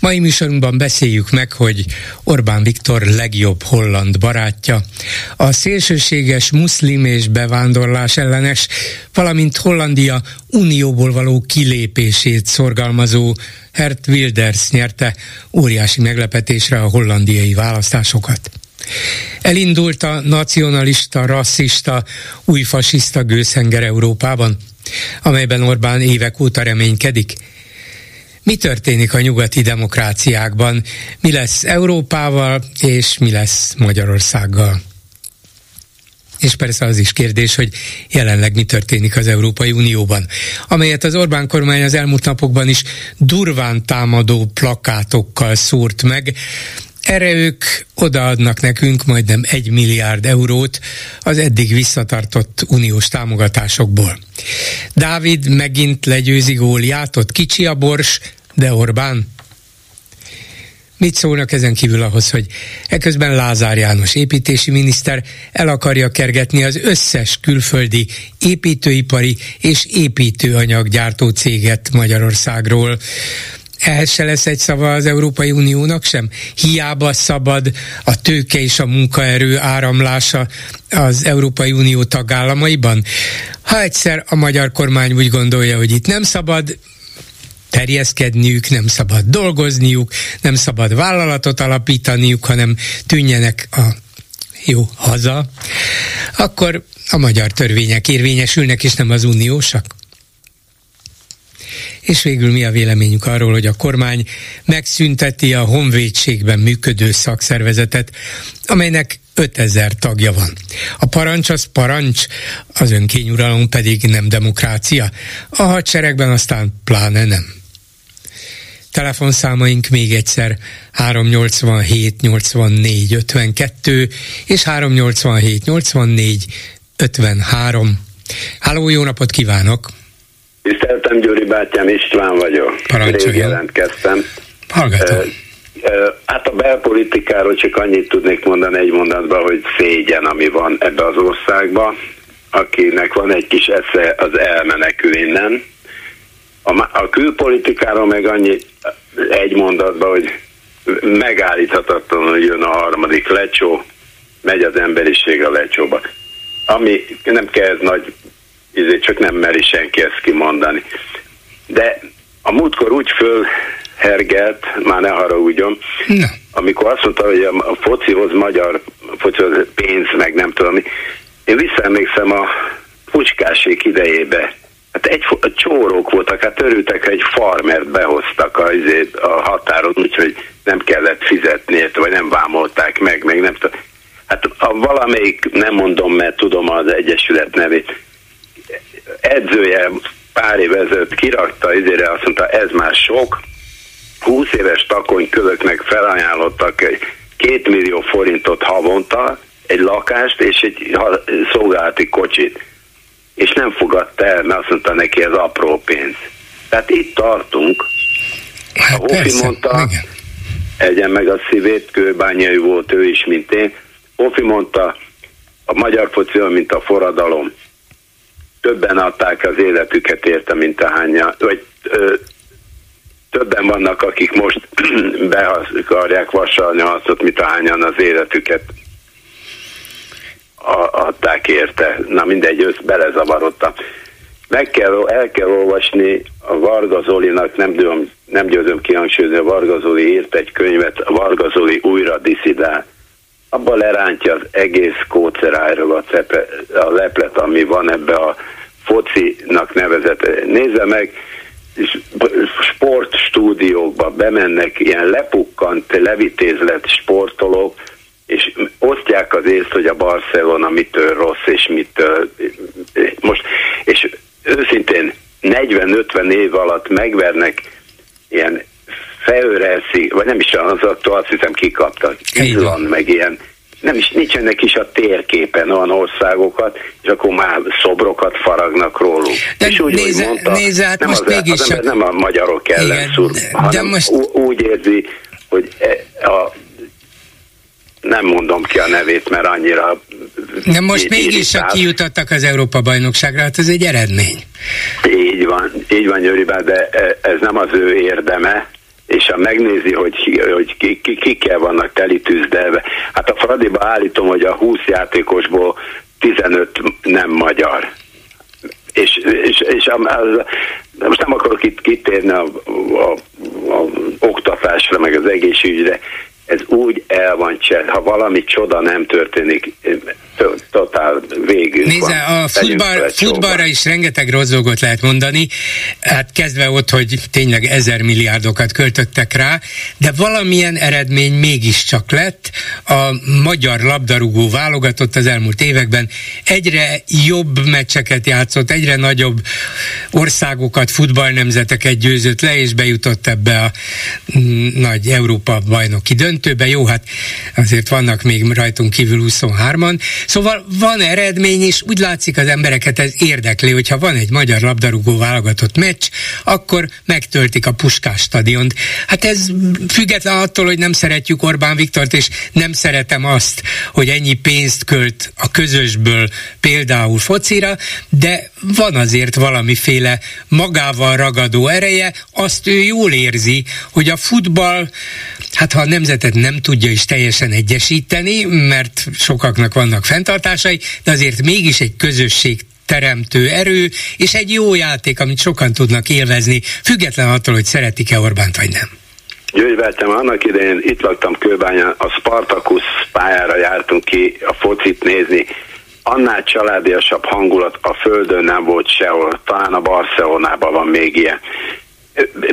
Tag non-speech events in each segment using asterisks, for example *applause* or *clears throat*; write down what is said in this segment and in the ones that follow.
Mai műsorunkban beszéljük meg, hogy Orbán Viktor legjobb holland barátja, a szélsőséges muszlim és bevándorlás ellenes, valamint Hollandia unióból való kilépését szorgalmazó Hert Wilders nyerte óriási meglepetésre a hollandiai választásokat. Elindult a nacionalista, rasszista, új fasiszta gőzhenger Európában, amelyben Orbán évek óta reménykedik – mi történik a nyugati demokráciákban, mi lesz Európával, és mi lesz Magyarországgal. És persze az is kérdés, hogy jelenleg mi történik az Európai Unióban, amelyet az Orbán kormány az elmúlt napokban is durván támadó plakátokkal szúrt meg, erre ők odaadnak nekünk majdnem egy milliárd eurót az eddig visszatartott uniós támogatásokból. Dávid megint legyőzi Góliátot, kicsi a bors, de Orbán? Mit szólnak ezen kívül ahhoz, hogy eközben Lázár János építési miniszter el akarja kergetni az összes külföldi építőipari és építőanyaggyártó céget Magyarországról, ehhez se lesz egy szava az Európai Uniónak sem. Hiába szabad a tőke és a munkaerő áramlása az Európai Unió tagállamaiban. Ha egyszer a magyar kormány úgy gondolja, hogy itt nem szabad, terjeszkedniük, nem szabad dolgozniuk, nem szabad vállalatot alapítaniuk, hanem tűnjenek a jó haza, akkor a magyar törvények érvényesülnek, és nem az uniósak. És végül mi a véleményük arról, hogy a kormány megszünteti a honvédségben működő szakszervezetet, amelynek 5000 tagja van. A parancs az parancs, az önkényuralom pedig nem demokrácia. A hadseregben aztán pláne nem. Telefonszámaink még egyszer 387 84 52 és 387 84 53. Háló, jó napot kívánok! Tiszteltem Gyuri bátyám, István vagyok. Parancsoljon. Jelentkeztem. Hallgatom. Hát a belpolitikáról csak annyit tudnék mondani egy mondatban, hogy szégyen, ami van ebbe az országba. Akinek van egy kis esze, az elmenekül innen. A, a külpolitikáról meg annyi egy mondatban, hogy megállíthatatlanul jön a harmadik lecsó, megy az emberiség a lecsóba. Ami nem kell nagy ezért csak nem meri senki ezt kimondani. De a múltkor úgy fölhergelt, már ne haragudjon, amikor azt mondta, hogy a focihoz magyar focihoz pénz, meg nem tudom. Én visszaemlékszem a pucskásék idejébe. Hát egy a csórók voltak, hát örültek, hogy egy farmert behoztak a, a határon, úgyhogy nem kellett fizetni, vagy nem vámolták meg, meg nem tudom. Hát a valamelyik, nem mondom, mert tudom az Egyesület nevét, edzője pár év ezelőtt kirakta, ezért azt mondta, ez már sok, 20 éves takony kölöknek felajánlottak egy két millió forintot havonta, egy lakást és egy szolgálati kocsit. És nem fogadta el, mert azt mondta neki, ez apró pénz. Tehát itt tartunk. Hát a Hofi persze, mondta, igen. egyen meg a szívét, kőbányai volt ő is, mint én. Hofi mondta, a magyar foci mint a forradalom többen adták az életüket érte, mint ahányan, vagy ö, többen vannak, akik most *clears throat* be akarják vasalni azt, mint ahányan az életüket a, adták érte. Na mindegy, ősz belezavarodtam. Meg kell, el kell olvasni a Varga Zolinak, nem, tudom, nem győzöm kihangsúlyozni, a Varga Zoli írt egy könyvet, a Varga Zoli újra diszidál. Abba lerántja az egész kócerájról a, cepe, a leplet, ami van ebbe a focinak nevezett. Nézze meg, sportstúdiókba bemennek ilyen lepukkant, levitézlet sportolók, és osztják az észt, hogy a Barcelona mitől rossz, és mitől most, és őszintén 40-50 év alatt megvernek ilyen Feőreszi, vagy nem is az attól azt hiszem kikaptak. Izland, meg ilyen nem is nincsenek is a térképen olyan országokat, és akkor már szobrokat faragnak róluk. De és úgy, nézze, mondta, nézze, hát nem, most az, mégis az csak... nem a magyarok ellen Igen, szúr, de- de hanem most- úgy érzi, hogy e- a nem mondom ki a nevét, mert annyira De most mégis csak kijutottak az Európa-bajnokságra, hát ez egy eredmény. Így van, így van Györibá, de e- ez nem az ő érdeme, és ha megnézi, hogy, ki- hogy ki, ki, kikkel vannak telitűzdelve, hát a Fradiba állítom, hogy a 20 játékosból 15 nem magyar. És, és, és a, az, most nem akarok itt kitérni a, a, a oktatásra, meg az egészségügyre, ez úgy el van csel, ha valami csoda nem történik, to- totál végünk Nézze, van. a futball, futballra is rengeteg rossz dolgot lehet mondani, hát kezdve ott, hogy tényleg ezer milliárdokat költöttek rá, de valamilyen eredmény mégiscsak lett. A magyar labdarúgó válogatott az elmúlt években egyre jobb meccseket játszott, egyre nagyobb országokat, futballnemzeteket győzött le, és bejutott ebbe a mm, nagy Európa bajnoki döntőbe. Jó, hát azért vannak még rajtunk kívül 23-an. Szóval van eredmény, és úgy látszik az embereket ez érdekli, hogyha van egy magyar labdarúgó válogatott meccs, akkor megtöltik a Puskás stadiont. Hát ez független attól, hogy nem szeretjük Orbán Viktort, és nem szeretem azt, hogy ennyi pénzt költ a közösből például focira, de van azért valamiféle magával ragadó ereje, azt ő jól érzi, hogy a futball, hát ha a nemzetet nem tudja is teljesen egyesíteni, mert sokaknak vannak fenntartásai, de azért mégis egy közösség teremtő erő, és egy jó játék, amit sokan tudnak élvezni, független attól, hogy szeretik-e Orbánt vagy nem. Győgyveltem, annak idején itt laktam Kőbányán, a Spartacus pályára jártunk ki a focit nézni, annál családiasabb hangulat a földön nem volt sehol, talán a Barcelonában van még ilyen.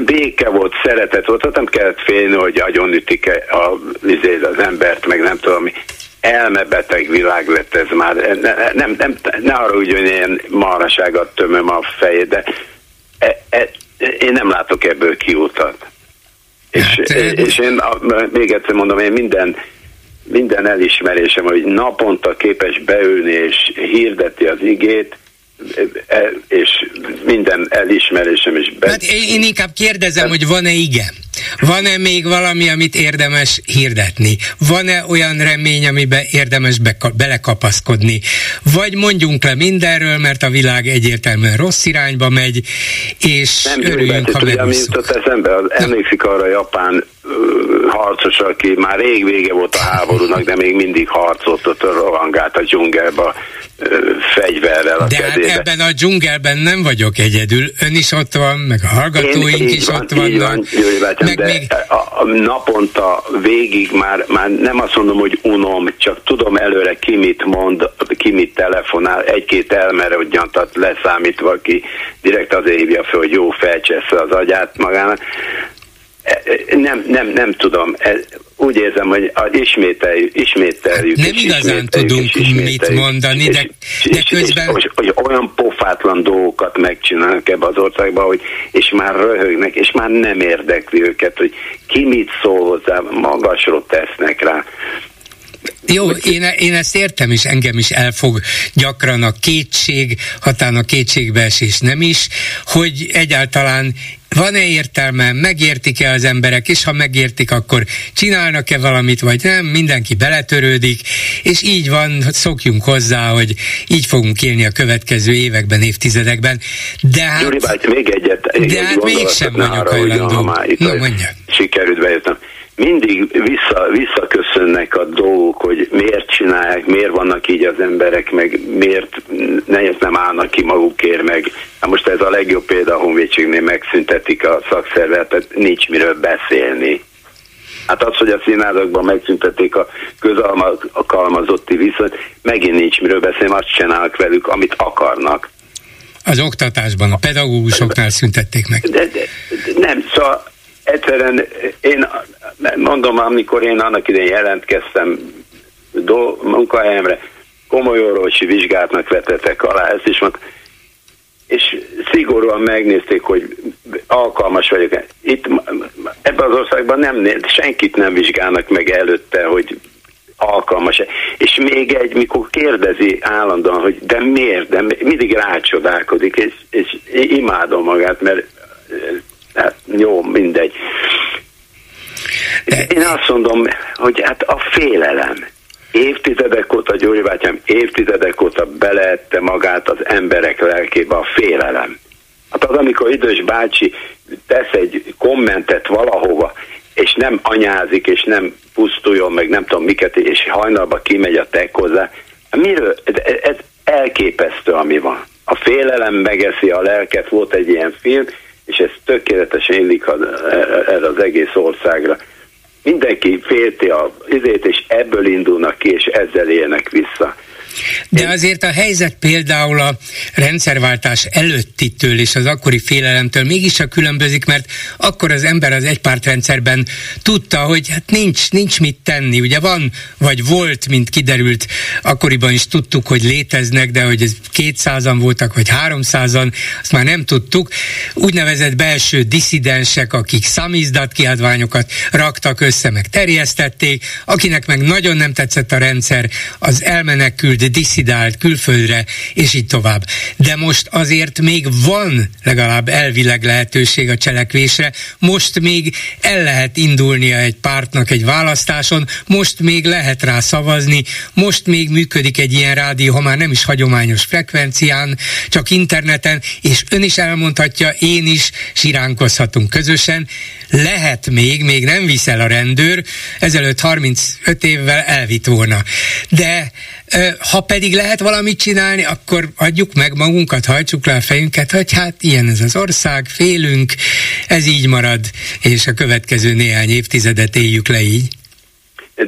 Béke volt, szeretet volt, ott nem kellett félni, hogy agyonütik a, izé, az embert, meg nem tudom mi. Elmebeteg világ lett ez már. Ne, nem, nem, ne arra úgy, hogy ilyen maraságot tömöm a fejét, de e, e, én nem látok ebből kiutat. És, Hát, és én a, még egyszer mondom, én minden, minden elismerésem, hogy naponta képes beülni és hirdeti az igét, e- és minden elismerésem is be... Hát én, inkább kérdezem, hogy van-e igen? Van-e még valami, amit érdemes hirdetni? Van-e olyan remény, amiben érdemes beka- belekapaszkodni? Vagy mondjunk le mindenről, mert a világ egyértelműen rossz irányba megy, és Nem, örüljünk, ha megúszunk. jutott eszembe? Az, emlékszik arra a japán harcos, aki már rég vége volt a háborúnak, de még mindig harcolt, ott rohangált a dzsungelbe fegyverrel a De hát kezébe. ebben a dzsungelben nem vagyok egyedül. Ön is ott van, meg a hallgatóink is van, ott vannak. van, Gyuri bátyám, meg de még a, a, naponta végig már, már nem azt mondom, hogy unom, csak tudom előre ki mit mond, ki mit telefonál, egy-két gyantat leszámítva, aki direkt azért hívja fel, hogy jó, felcsessze az agyát magának. Nem, nem, nem tudom. Úgy érzem, hogy ismételjük, ismételjük. Nem és igazán tudunk és mit mondani, de- És- de és- közben- és- hogy olyan pofátlan dolgokat megcsinálnak ebbe az országba, hogy, és már röhögnek, és már nem érdekli őket, hogy ki mit szól hozzá, magasról tesznek rá. Jó, én, én ezt értem, és engem is elfog gyakran a kétség, hatán a kétségbeesés nem is, hogy egyáltalán van-e értelme, megértik-e az emberek, és ha megértik, akkor csinálnak-e valamit, vagy nem, mindenki beletörődik, és így van, szokjunk hozzá, hogy így fogunk élni a következő években, évtizedekben. De hát... Gyuri báty, még egyet. egy De hát gondolatot mégsem vagyok hajlandó. ha már itt a- mondja. Sikerült bejöttem. Mindig vissza, visszaköszönnek a dolgok, hogy miért csinálják, miért vannak így az emberek, meg miért ne, nem állnak ki magukért, meg hát most ez a legjobb példa a honvédségnél megszüntetik a szakszervet, tehát nincs miről beszélni. Hát az, hogy a színházakban megszüntették a közalkalmazotti viszonyt, megint nincs miről beszélni, azt csinálnak velük, amit akarnak. Az oktatásban, a pedagógusoknál szüntették meg. De, de, de nem, szóval egyszerűen én mondom, amikor én annak idején jelentkeztem do, munkahelyemre, komoly orvosi vizsgátnak vetettek alá, ezt is mondta, és szigorúan megnézték, hogy alkalmas vagyok. Itt ebben az országban nem, senkit nem vizsgálnak meg előtte, hogy alkalmas. És még egy, mikor kérdezi állandóan, hogy de miért, de mindig rácsodálkozik, és, és imádom magát, mert hát jó, mindegy. Én azt mondom, hogy hát a félelem. Évtizedek óta, Gyuri bátyám, évtizedek óta beleette magát az emberek lelkébe a félelem. Hát az, amikor idős bácsi tesz egy kommentet valahova, és nem anyázik, és nem pusztuljon, meg nem tudom miket, és hajnalba kimegy a tek hozzá. Miről? Ez, ez elképesztő, ami van. A félelem megeszi a lelket, volt egy ilyen film, és ez tökéletesen illik erre az egész országra. Mindenki félti a izét, és ebből indulnak ki, és ezzel élnek vissza. De azért a helyzet például a rendszerváltás előttitől és az akkori félelemtől mégiscsak különbözik, mert akkor az ember az egypártrendszerben tudta, hogy hát nincs, nincs mit tenni. Ugye van, vagy volt, mint kiderült, akkoriban is tudtuk, hogy léteznek, de hogy ez kétszázan voltak, vagy háromszázan, azt már nem tudtuk. Úgynevezett belső diszidensek, akik szamizdat kiadványokat raktak össze, meg terjesztették, akinek meg nagyon nem tetszett a rendszer, az elmenekült diszidált külföldre, és így tovább. De most azért még van legalább elvileg lehetőség a cselekvésre, most még el lehet indulnia egy pártnak egy választáson, most még lehet rá szavazni, most még működik egy ilyen rádió, ha már nem is hagyományos frekvencián, csak interneten, és ön is elmondhatja, én is siránkozhatunk közösen, lehet még, még nem viszel a rendőr, ezelőtt 35 évvel elvitt volna. De ha pedig lehet valamit csinálni, akkor adjuk meg magunkat, hajtsuk le a fejünket, hogy hát ilyen ez az ország, félünk, ez így marad, és a következő néhány évtizedet éljük le így.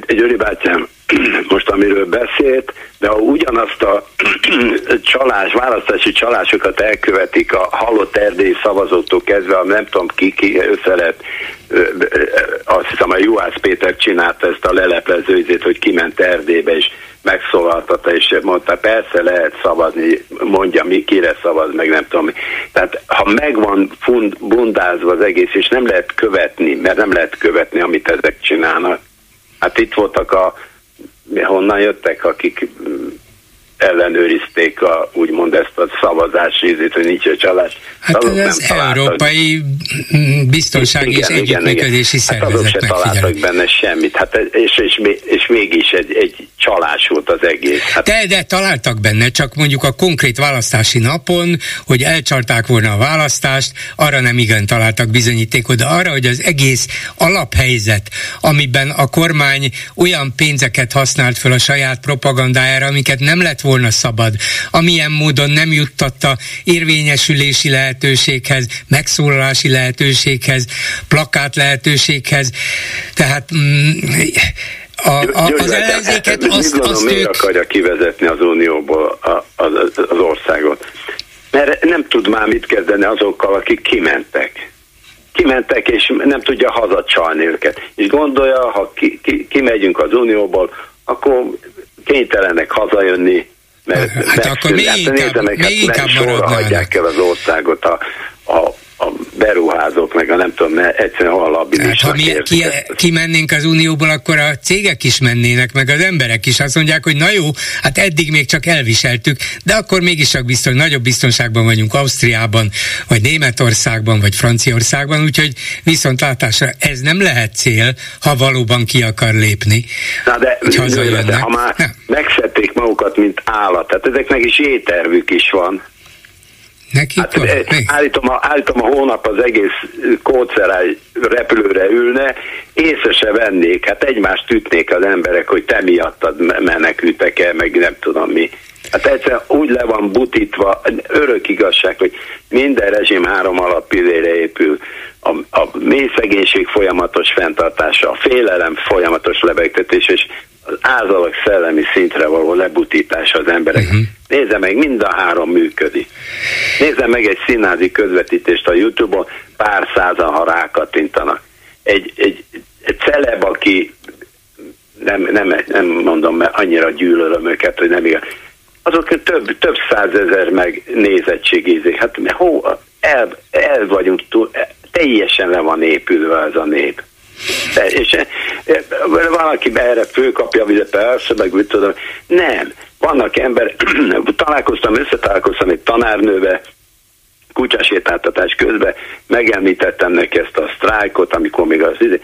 Gyuri bátyám, *clears throat* most amiről beszélt, de ha ugyanazt a *clears throat* csalás, választási csalásokat elkövetik a halott erdélyi szavazótól kezdve, nem tudom ki, ki össze lehet, azt hiszem a Juhász Péter csinálta ezt a leleplezőzét, hogy kiment Erdélybe, és megszólaltatta, és mondta, persze lehet szavazni, mondja, mi kire szavaz, meg nem tudom. Tehát ha megvan fund, bundázva az egész, és nem lehet követni, mert nem lehet követni, amit ezek csinálnak. Hát itt voltak a, honnan jöttek, akik ellenőrizték a, úgymond ezt a szavazási ízét, hogy nincs a csalás. Hát azok az nem Európai Biztonsági igen, és Együttműködési hát Szervezet azok se találtak benne semmit, hát és, és, és mégis egy, egy csalás volt az egész. Hát... De, de találtak benne, csak mondjuk a konkrét választási napon, hogy elcsalták volna a választást, arra nem igen találtak bizonyítékot, de arra, hogy az egész alaphelyzet, amiben a kormány olyan pénzeket használt fel a saját propagandájára, amiket nem lett volna szabad, amilyen módon nem juttatta érvényesülési lehetőséghez, megszólalási lehetőséghez, plakát lehetőséghez. Tehát mm, a, a, az ellenzéket azt, azt miért ők... akarja kivezetni az Unióból a, az, az országot? Mert nem tud már mit kezdeni azokkal, akik kimentek. Kimentek, és nem tudja hazacsalni őket. És gondolja, ha ki, ki, kimegyünk az Unióból, akkor kénytelenek hazajönni, mert, hát akkor még inkább, nézze meg, még hát inkább hagyják el az országot a, a a beruházók, meg a nem tudom, mert egyszerűen hallabilisnak hát, Ha mi ki, kimennénk az Unióból, akkor a cégek is mennének, meg az emberek is. Azt mondják, hogy na jó, hát eddig még csak elviseltük, de akkor mégis csak biztos, nagyobb biztonságban vagyunk Ausztriában, vagy Németországban, vagy Franciaországban, úgyhogy viszontlátásra ez nem lehet cél, ha valóban ki akar lépni. Na de, de ha már nem. megszedték magukat, mint állat, tehát ezeknek is étervük is van. Neki hát, állítom, a, állítom a hónap az egész kódszeráj repülőre ülne, észre se vennék, hát egymást ütnék az emberek, hogy te miattad menekültek el, meg nem tudom mi. Hát egyszer úgy le van butítva, örök igazság, hogy minden rezsim három alappillére épül. A, a mély szegénység folyamatos fenntartása, a félelem folyamatos lebegtetés, és az ázalak szellemi szintre való lebutítása az emberek. Uh-huh. Nézze meg, mind a három működik. Nézze meg egy színházi közvetítést a Youtube-on, pár százan, ha rákattintanak. Egy, egy, egy celeb, aki nem, nem, nem mondom, mert annyira gyűlölöm őket, hogy nem igaz. Azok több, több százezer meg nézettségézik. Hát hó, el, el vagyunk túl, teljesen le van épülve ez a nép. És valaki erre főkapja, hogy persze, meg mit tudom. Nem. Vannak ember, *clears throat* találkoztam, összetalálkoztam egy tanárnővel, kutyasétáltatás közben, megemlítettem neki ezt a sztrájkot, amikor még az idő,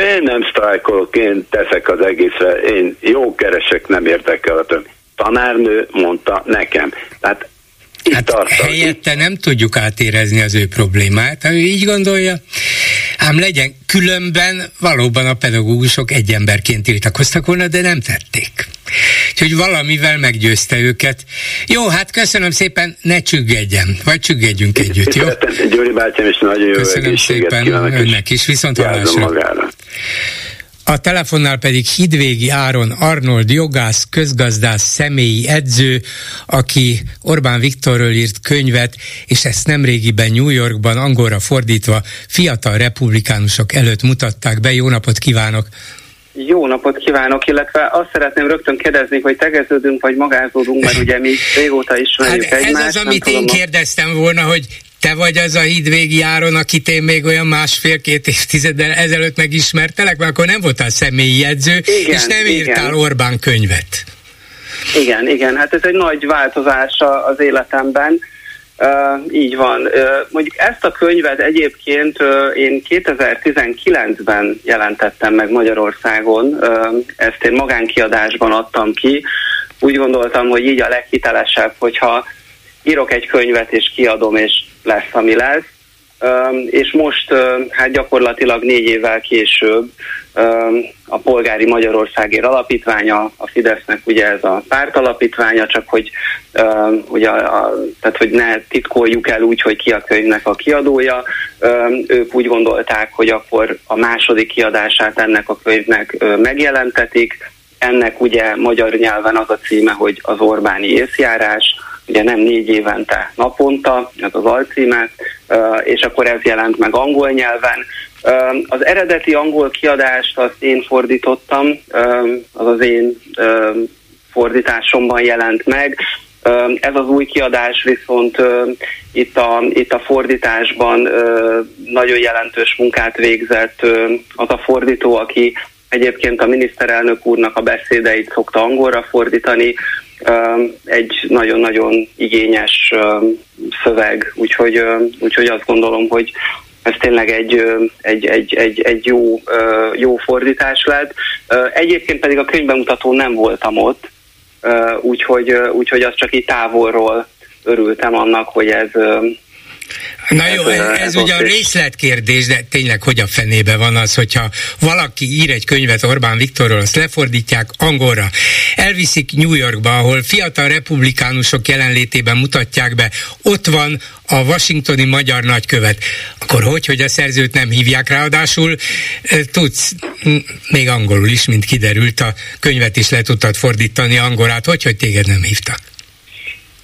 én nem sztrájkolok, én teszek az egészre, én jó keresek, nem értek el a több. Tanárnő mondta nekem. Tehát hát helyette nem tudjuk átérezni az ő problémát, ha ő így gondolja, ám legyen különben valóban a pedagógusok egy emberként tiltakoztak volna, de nem tették. Úgyhogy valamivel meggyőzte őket. Jó, hát köszönöm szépen, ne csüggedjen, vagy csüggedjünk együtt, jó? Gyuri bátyám, és nagyon jó Köszönöm szépen önnek is, viszont hallásra. A telefonnál pedig Hidvégi Áron Arnold jogász, közgazdász, személyi edző, aki Orbán Viktorról írt könyvet, és ezt nemrégiben New Yorkban angolra fordítva fiatal republikánusok előtt mutatták be. Jó napot kívánok! Jó napot kívánok, illetve azt szeretném rögtön kérdezni, hogy tegeződünk vagy magázódunk, mert ugye mi régóta ismerjük hát egymást. Ez az, amit én kérdeztem volna, hogy te vagy az a hídvégi áron, akit én még olyan másfél-két évtizeddel ezelőtt megismertelek, mert akkor nem voltál személyi jegyző, igen, és nem írtál igen. Orbán könyvet. Igen, igen, hát ez egy nagy változás az életemben. Uh, így van. Uh, mondjuk ezt a könyvet egyébként uh, én 2019-ben jelentettem meg Magyarországon. Uh, ezt én magánkiadásban adtam ki. Úgy gondoltam, hogy így a leghitelesebb, hogyha írok egy könyvet és kiadom, és lesz, ami lesz. És most hát gyakorlatilag négy évvel később a Polgári Magyarországért Alapítványa, a Fidesznek ugye ez a pártalapítványa, csak hogy, ugye, a, tehát, hogy ne titkoljuk el úgy, hogy ki a könyvnek a kiadója. Ők úgy gondolták, hogy akkor a második kiadását ennek a könyvnek megjelentetik. Ennek ugye magyar nyelven az a címe, hogy az Orbáni észjárás, ugye nem négy évente naponta, ez az alcíme, és akkor ez jelent meg angol nyelven. Az eredeti angol kiadást azt én fordítottam, az az én fordításomban jelent meg. Ez az új kiadás viszont itt a, itt a fordításban nagyon jelentős munkát végzett az a fordító, aki egyébként a miniszterelnök úrnak a beszédeit szokta angolra fordítani, egy nagyon-nagyon igényes szöveg, úgyhogy, úgyhogy azt gondolom, hogy ez tényleg egy, egy, egy, egy, egy jó, jó fordítás lett. Egyébként pedig a könyvbemutató nem voltam ott, úgyhogy, úgyhogy azt csak így távolról örültem annak, hogy ez, Na jó, ez, ez ugyan részletkérdés, de tényleg hogy a fenébe van az, hogyha valaki ír egy könyvet Orbán Viktorról, azt lefordítják angolra, elviszik New Yorkba, ahol fiatal republikánusok jelenlétében mutatják be, ott van a washingtoni magyar nagykövet, akkor hogy, hogy a szerzőt nem hívják, ráadásul? Tudsz még angolul is, mint kiderült, a könyvet is le tudtad fordítani angolát, hogy, hogy téged nem hívtak?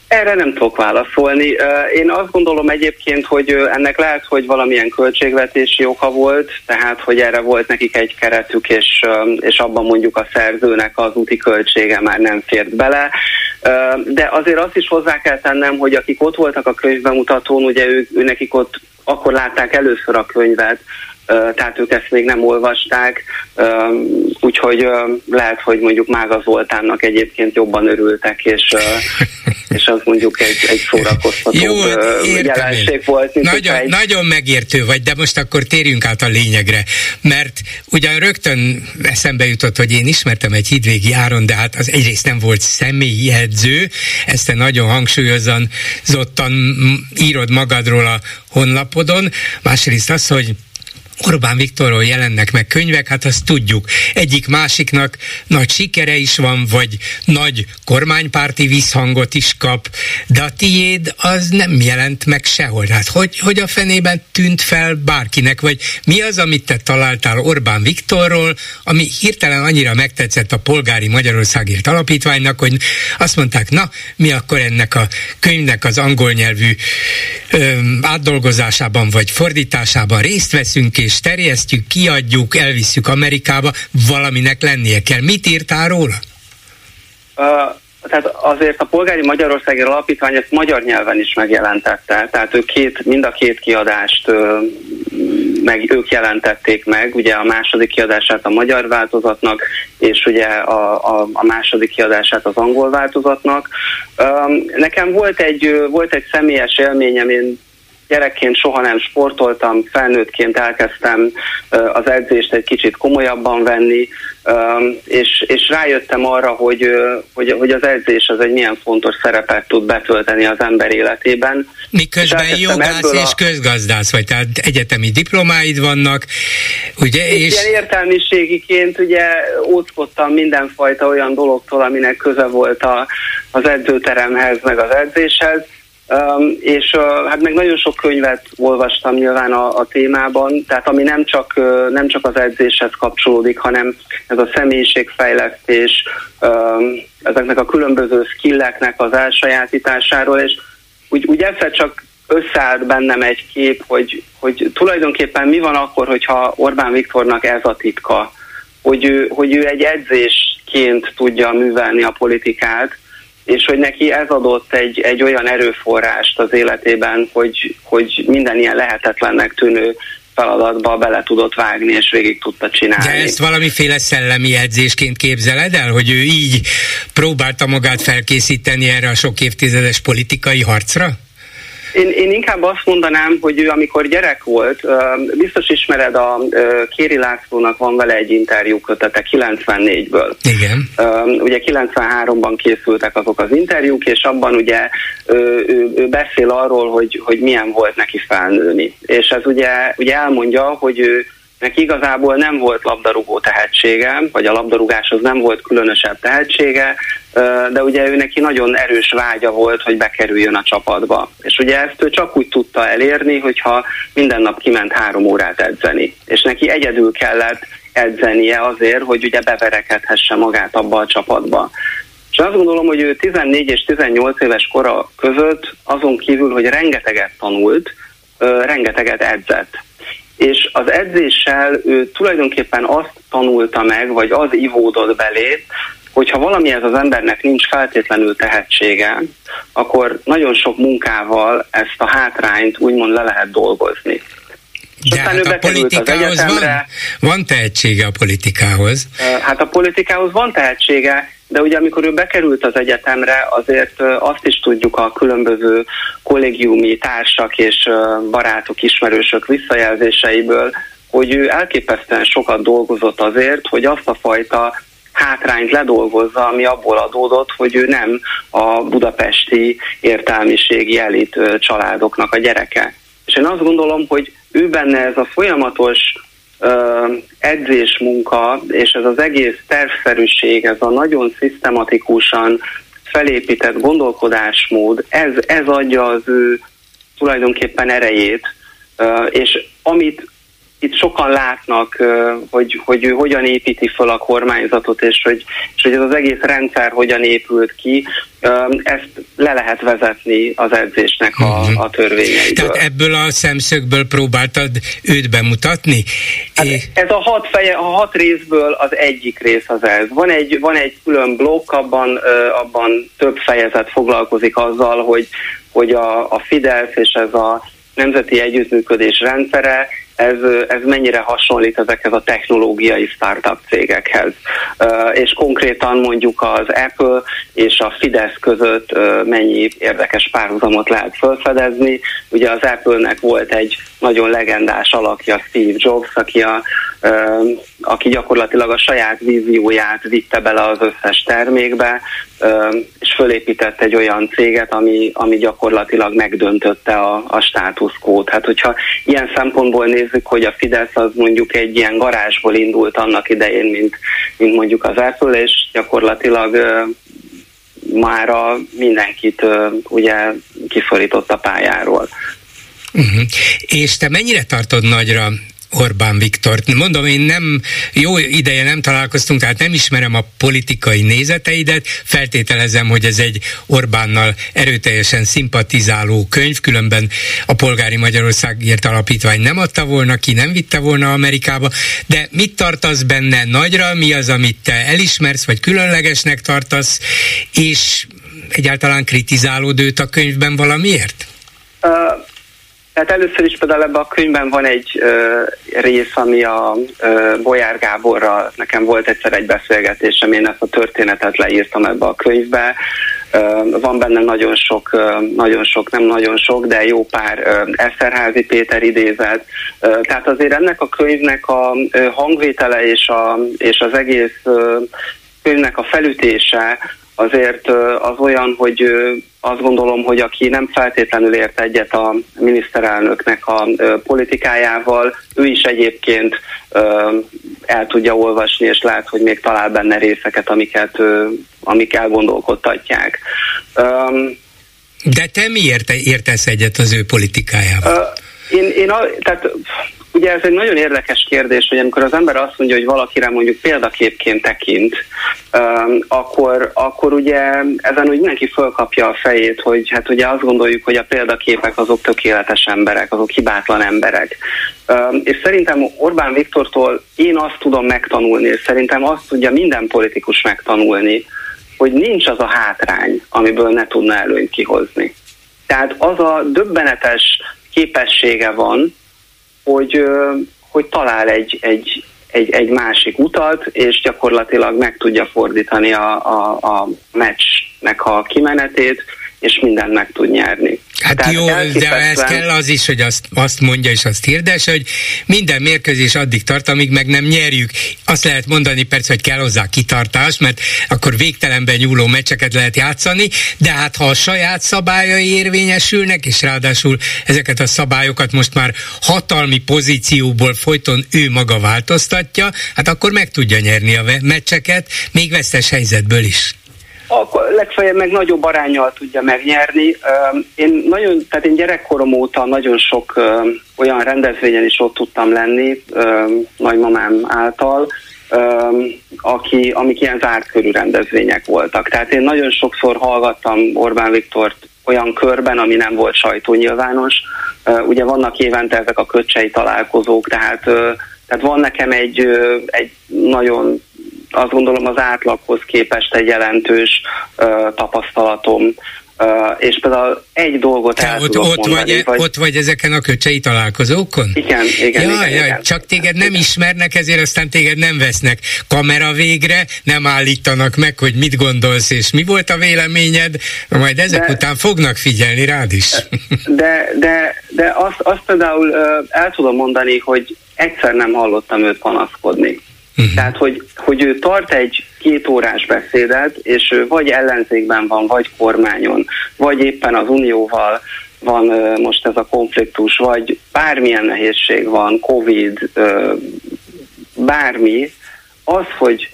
Erre nem tudok válaszolni. Én azt gondolom egyébként, hogy ennek lehet, hogy valamilyen költségvetési oka volt, tehát hogy erre volt nekik egy keretük, és, és abban mondjuk a szerzőnek az úti költsége már nem fért bele. De azért azt is hozzá kell tennem, hogy akik ott voltak a könyvbemutatón, ugye ők, nekik ott akkor látták először a könyvet, tehát ők ezt még nem olvasták, úgyhogy lehet, hogy mondjuk Mága Zoltánnak egyébként jobban örültek, és, *laughs* és az mondjuk egy, egy szórakoztató Jó, jelenség volt. Nagyon, egy... nagyon megértő vagy, de most akkor térjünk át a lényegre, mert ugyan rögtön eszembe jutott, hogy én ismertem egy hídvégi áron, de hát az egyrészt nem volt személyi edző, ezt te nagyon hangsúlyozan zottan írod magadról a honlapodon, másrészt az, hogy Orbán Viktorról jelennek meg könyvek, hát azt tudjuk. Egyik másiknak nagy sikere is van, vagy nagy kormánypárti visszhangot is kap, de a tiéd az nem jelent meg sehol. Hát hogy, hogy a fenében tűnt fel bárkinek, vagy mi az, amit te találtál Orbán Viktorról, ami hirtelen annyira megtetszett a polgári Magyarországért alapítványnak, hogy azt mondták, na, mi akkor ennek a könyvnek az angol nyelvű ö, átdolgozásában vagy fordításában részt veszünk, és terjesztjük, kiadjuk, elvisszük Amerikába, valaminek lennie kell. Mit írtál róla? Uh, tehát azért a Polgári Magyarországi Alapítvány ezt magyar nyelven is megjelentette, tehát ő két, mind a két kiadást meg ők jelentették meg ugye a második kiadását a magyar változatnak, és ugye a, a, a második kiadását az angol változatnak. Nekem volt egy, volt egy személyes élményem, én gyerekként soha nem sportoltam, felnőttként elkezdtem az edzést egy kicsit komolyabban venni, és, és rájöttem arra, hogy, hogy, hogy az edzés az egy milyen fontos szerepet tud betölteni az ember életében. Miközben és jogász és a... közgazdász vagy, tehát egyetemi diplomáid vannak, ugye? És... Ilyen értelmiségiként ugye óckodtam mindenfajta olyan dologtól, aminek köze volt a, az edzőteremhez, meg az edzéshez, És hát meg nagyon sok könyvet olvastam nyilván a, a témában, tehát ami nem csak, nem csak az edzéshez kapcsolódik, hanem ez a személyiségfejlesztés, um, ezeknek a különböző skilleknek az elsajátításáról, és úgy, úgy egyszer csak összeállt bennem egy kép, hogy, hogy tulajdonképpen mi van akkor, hogyha Orbán Viktornak ez a titka, hogy ő, hogy ő egy edzésként tudja művelni a politikát, és hogy neki ez adott egy, egy olyan erőforrást az életében, hogy, hogy minden ilyen lehetetlennek tűnő feladatba bele tudott vágni, és végig tudta csinálni. De ezt valamiféle szellemi edzésként képzeled el, hogy ő így próbálta magát felkészíteni erre a sok évtizedes politikai harcra? Én, én inkább azt mondanám, hogy ő amikor gyerek volt, biztos ismered a Kéri Lászlónak van vele egy interjú kötete 94-ből. Igen. Ugye 93-ban készültek azok az interjúk, és abban ugye ő, ő, beszél arról, hogy, hogy milyen volt neki felnőni. És ez ugye, ugye elmondja, hogy ő neki igazából nem volt labdarúgó tehetsége, vagy a labdarúgáshoz nem volt különösebb tehetsége, de ugye ő neki nagyon erős vágya volt, hogy bekerüljön a csapatba. És ugye ezt ő csak úgy tudta elérni, hogyha minden nap kiment három órát edzeni. És neki egyedül kellett edzenie azért, hogy ugye beverekedhesse magát abba a csapatba. És azt gondolom, hogy ő 14 és 18 éves kora között azon kívül, hogy rengeteget tanult, rengeteget edzett és az edzéssel ő tulajdonképpen azt tanulta meg, vagy az ivódott belé, hogyha valamihez az embernek nincs feltétlenül tehetsége, akkor nagyon sok munkával ezt a hátrányt úgymond le lehet dolgozni. De hát a politikához van, van tehetsége a politikához. Hát a politikához van tehetsége, de ugye amikor ő bekerült az egyetemre, azért azt is tudjuk a különböző kollégiumi társak és barátok, ismerősök visszajelzéseiből, hogy ő elképesztően sokat dolgozott azért, hogy azt a fajta hátrányt ledolgozza, ami abból adódott, hogy ő nem a budapesti értelmiségi elit családoknak a gyereke. És én azt gondolom, hogy ő benne ez a folyamatos edzésmunka, és ez az egész tervszerűség, ez a nagyon szisztematikusan felépített gondolkodásmód, ez, ez adja az ő tulajdonképpen erejét, és amit itt sokan látnak, hogy, hogy ő hogyan építi fel a kormányzatot, és hogy, és hogy ez az egész rendszer hogyan épült ki, ezt le lehet vezetni az edzésnek a, mhm. a törvényeiből. Tehát ebből a szemszögből próbáltad őt bemutatni? Hát ez a hat, feje, a hat részből az egyik rész az ez. Van egy, van egy külön blokk, abban, abban több fejezet foglalkozik azzal, hogy, hogy a, a Fidesz és ez a nemzeti együttműködés rendszere ez, ez mennyire hasonlít ezekhez a technológiai startup cégekhez. És konkrétan mondjuk az Apple és a Fidesz között mennyi érdekes párhuzamot lehet felfedezni. Ugye az Apple-nek volt egy nagyon legendás alakja, Steve Jobs, aki, a, aki gyakorlatilag a saját vízióját vitte bele az összes termékbe, és fölépített egy olyan céget, ami, ami gyakorlatilag megdöntötte a, a státuszkót. Hát hogyha ilyen szempontból nézzük, hogy a Fidesz az mondjuk egy ilyen garázsból indult annak idején, mint, mint mondjuk az Apple, és gyakorlatilag már a mindenkit ugye kiszorított a pályáról. Uh-huh. És te mennyire tartod nagyra Orbán Viktort. Mondom, én nem, jó ideje nem találkoztunk, tehát nem ismerem a politikai nézeteidet, feltételezem, hogy ez egy Orbánnal erőteljesen szimpatizáló könyv, különben a Polgári Magyarországért Alapítvány nem adta volna ki, nem vitte volna Amerikába, de mit tartasz benne nagyra, mi az, amit te elismersz, vagy különlegesnek tartasz, és egyáltalán kritizálód őt a könyvben valamiért? Uh Tehát először is például ebben a könyvben van egy ö, rész, ami a ö, Bolyár Gáborral, nekem volt egyszer egy beszélgetésem, én ezt a történetet leírtam ebbe a könyvbe. Ö, van benne nagyon sok, ö, nagyon sok, nem nagyon sok, de jó pár ö, Eszterházi Péter idézet. Ö, tehát azért ennek a könyvnek a ö, hangvétele és, a, és az egész ö, könyvnek a felütése azért az olyan, hogy azt gondolom, hogy aki nem feltétlenül ért egyet a miniszterelnöknek a politikájával, ő is egyébként el tudja olvasni, és lát, hogy még talál benne részeket, amiket, amik elgondolkodtatják. De te miért értesz egyet az ő politikájával? Én, én a, tehát ugye ez egy nagyon érdekes kérdés, hogy amikor az ember azt mondja, hogy valakire mondjuk példaképként tekint, akkor, akkor ugye ezen úgy mindenki fölkapja a fejét, hogy hát ugye azt gondoljuk, hogy a példaképek azok tökéletes emberek, azok hibátlan emberek. És szerintem Orbán Viktortól én azt tudom megtanulni, és szerintem azt tudja minden politikus megtanulni, hogy nincs az a hátrány, amiből ne tudna előnyt kihozni. Tehát az a döbbenetes képessége van, hogy, hogy talál egy, egy, egy, egy másik utat, és gyakorlatilag meg tudja fordítani a, a, a meccsnek a kimenetét, és mindent meg tud nyerni. Hát Tehát jó, de ez kell az is, hogy azt, azt mondja és azt hirdes, hogy minden mérkőzés addig tart, amíg meg nem nyerjük. Azt lehet mondani persze, hogy kell hozzá kitartás, mert akkor végtelenben nyúló meccseket lehet játszani, de hát ha a saját szabályai érvényesülnek, és ráadásul ezeket a szabályokat most már hatalmi pozícióból folyton ő maga változtatja, hát akkor meg tudja nyerni a meccseket, még vesztes helyzetből is akkor legfeljebb meg nagyobb arányjal tudja megnyerni. Én nagyon, tehát én gyerekkorom óta nagyon sok olyan rendezvényen is ott tudtam lenni, nagymamám által, aki, amik ilyen zárt körű rendezvények voltak. Tehát én nagyon sokszor hallgattam Orbán Viktort olyan körben, ami nem volt sajtónyilvános. Ugye vannak évente ezek a köcsei találkozók, tehát, tehát van nekem egy, egy nagyon azt gondolom az átlaghoz képest egy jelentős uh, tapasztalatom. Uh, és például egy dolgot Te el ott, ott, mondani, vagy, vagy... ott vagy ezeken a köcsei találkozókon? Igen, igen, ja, igen, ja, igen. Csak téged nem igen. ismernek, ezért aztán téged nem vesznek kamera végre, nem állítanak meg, hogy mit gondolsz, és mi volt a véleményed, majd ezek de, után fognak figyelni rád is. De, de, de azt, azt például el tudom mondani, hogy egyszer nem hallottam őt panaszkodni. Uh-huh. Tehát, hogy, hogy ő tart egy két órás beszédet, és ő vagy ellenzékben van, vagy kormányon, vagy éppen az unióval van most ez a konfliktus, vagy bármilyen nehézség van, Covid, bármi, az, hogy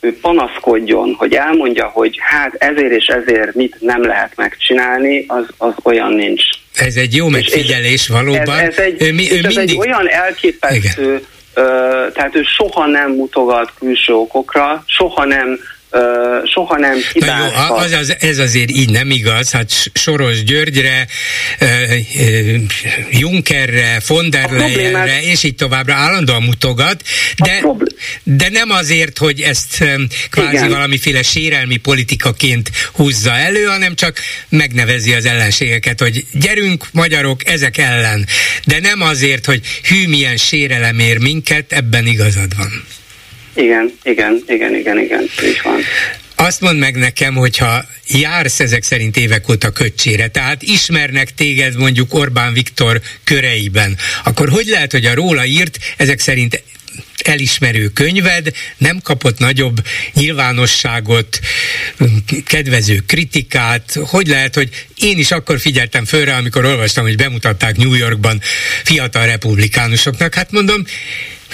ő panaszkodjon, hogy elmondja, hogy hát ezért és ezért mit nem lehet megcsinálni, az, az olyan nincs. Ez egy jó megfigyelés és, és valóban. Ez, ez, egy, ő, mi, ő mindig... ez egy olyan elképesztő Igen tehát ő soha nem mutogat külső okokra, soha nem soha nem hibázhat. Jó, az, az, ez azért így nem igaz, hát Soros Györgyre, Junckerre, von der Leyenre, és így továbbra állandóan mutogat, de, de nem azért, hogy ezt kvázi Igen. valamiféle sérelmi politikaként húzza elő, hanem csak megnevezi az ellenségeket, hogy gyerünk magyarok ezek ellen, de nem azért, hogy hű milyen sérelem ér minket, ebben igazad van. Igen, igen, igen, igen, igen, így van. Azt mondd meg nekem, hogyha jársz ezek szerint évek óta köcsére, tehát ismernek téged mondjuk Orbán Viktor köreiben, akkor hogy lehet, hogy a róla írt ezek szerint elismerő könyved nem kapott nagyobb nyilvánosságot, kedvező kritikát. Hogy lehet, hogy én is akkor figyeltem fölre, amikor olvastam, hogy bemutatták New Yorkban fiatal republikánusoknak. Hát mondom,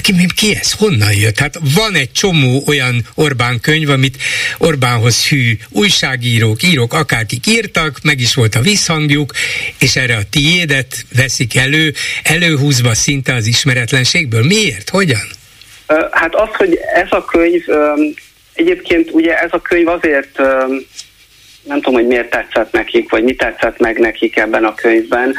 ki, ki ez? Honnan jött? Hát van egy csomó olyan Orbán könyv, amit Orbánhoz hű újságírók, írók, akárkik írtak, meg is volt a visszhangjuk, és erre a tiédet veszik elő, előhúzva szinte az ismeretlenségből. Miért? Hogyan? Hát az, hogy ez a könyv, egyébként ugye ez a könyv azért nem tudom, hogy miért tetszett nekik, vagy mi tetszett meg nekik ebben a könyvben.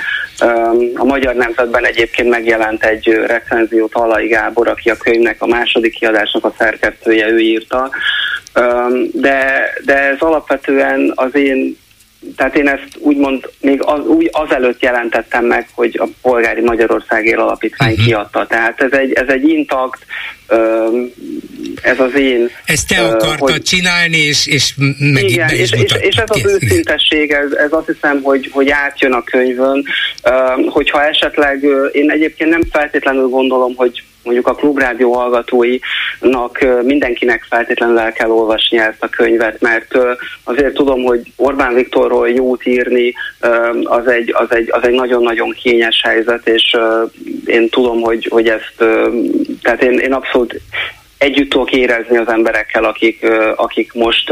A Magyar Nemzetben egyébként megjelent egy recenzió Talai Gábor, aki a könyvnek a második kiadásnak a szerkesztője, ő írta. De, de ez alapvetően az én tehát én ezt úgymond még az, úgy azelőtt jelentettem meg, hogy a Polgári Magyarországért Alapítvány uh-huh. kiadta. Tehát ez egy, ez egy intakt, ez az én... Ezt te akartad hogy, csinálni, és, és meg igen, és, és, és ez az őszintesség, ez, ez azt hiszem, hogy, hogy átjön a könyvön, hogyha esetleg, én egyébként nem feltétlenül gondolom, hogy mondjuk a klubrádió hallgatóinak mindenkinek feltétlenül el kell olvasni ezt a könyvet, mert azért tudom, hogy Orbán Viktorról jót írni az egy, az egy, az egy nagyon-nagyon kényes helyzet, és én tudom, hogy, hogy ezt, tehát én, én abszolút együtt tudok érezni az emberekkel, akik, akik most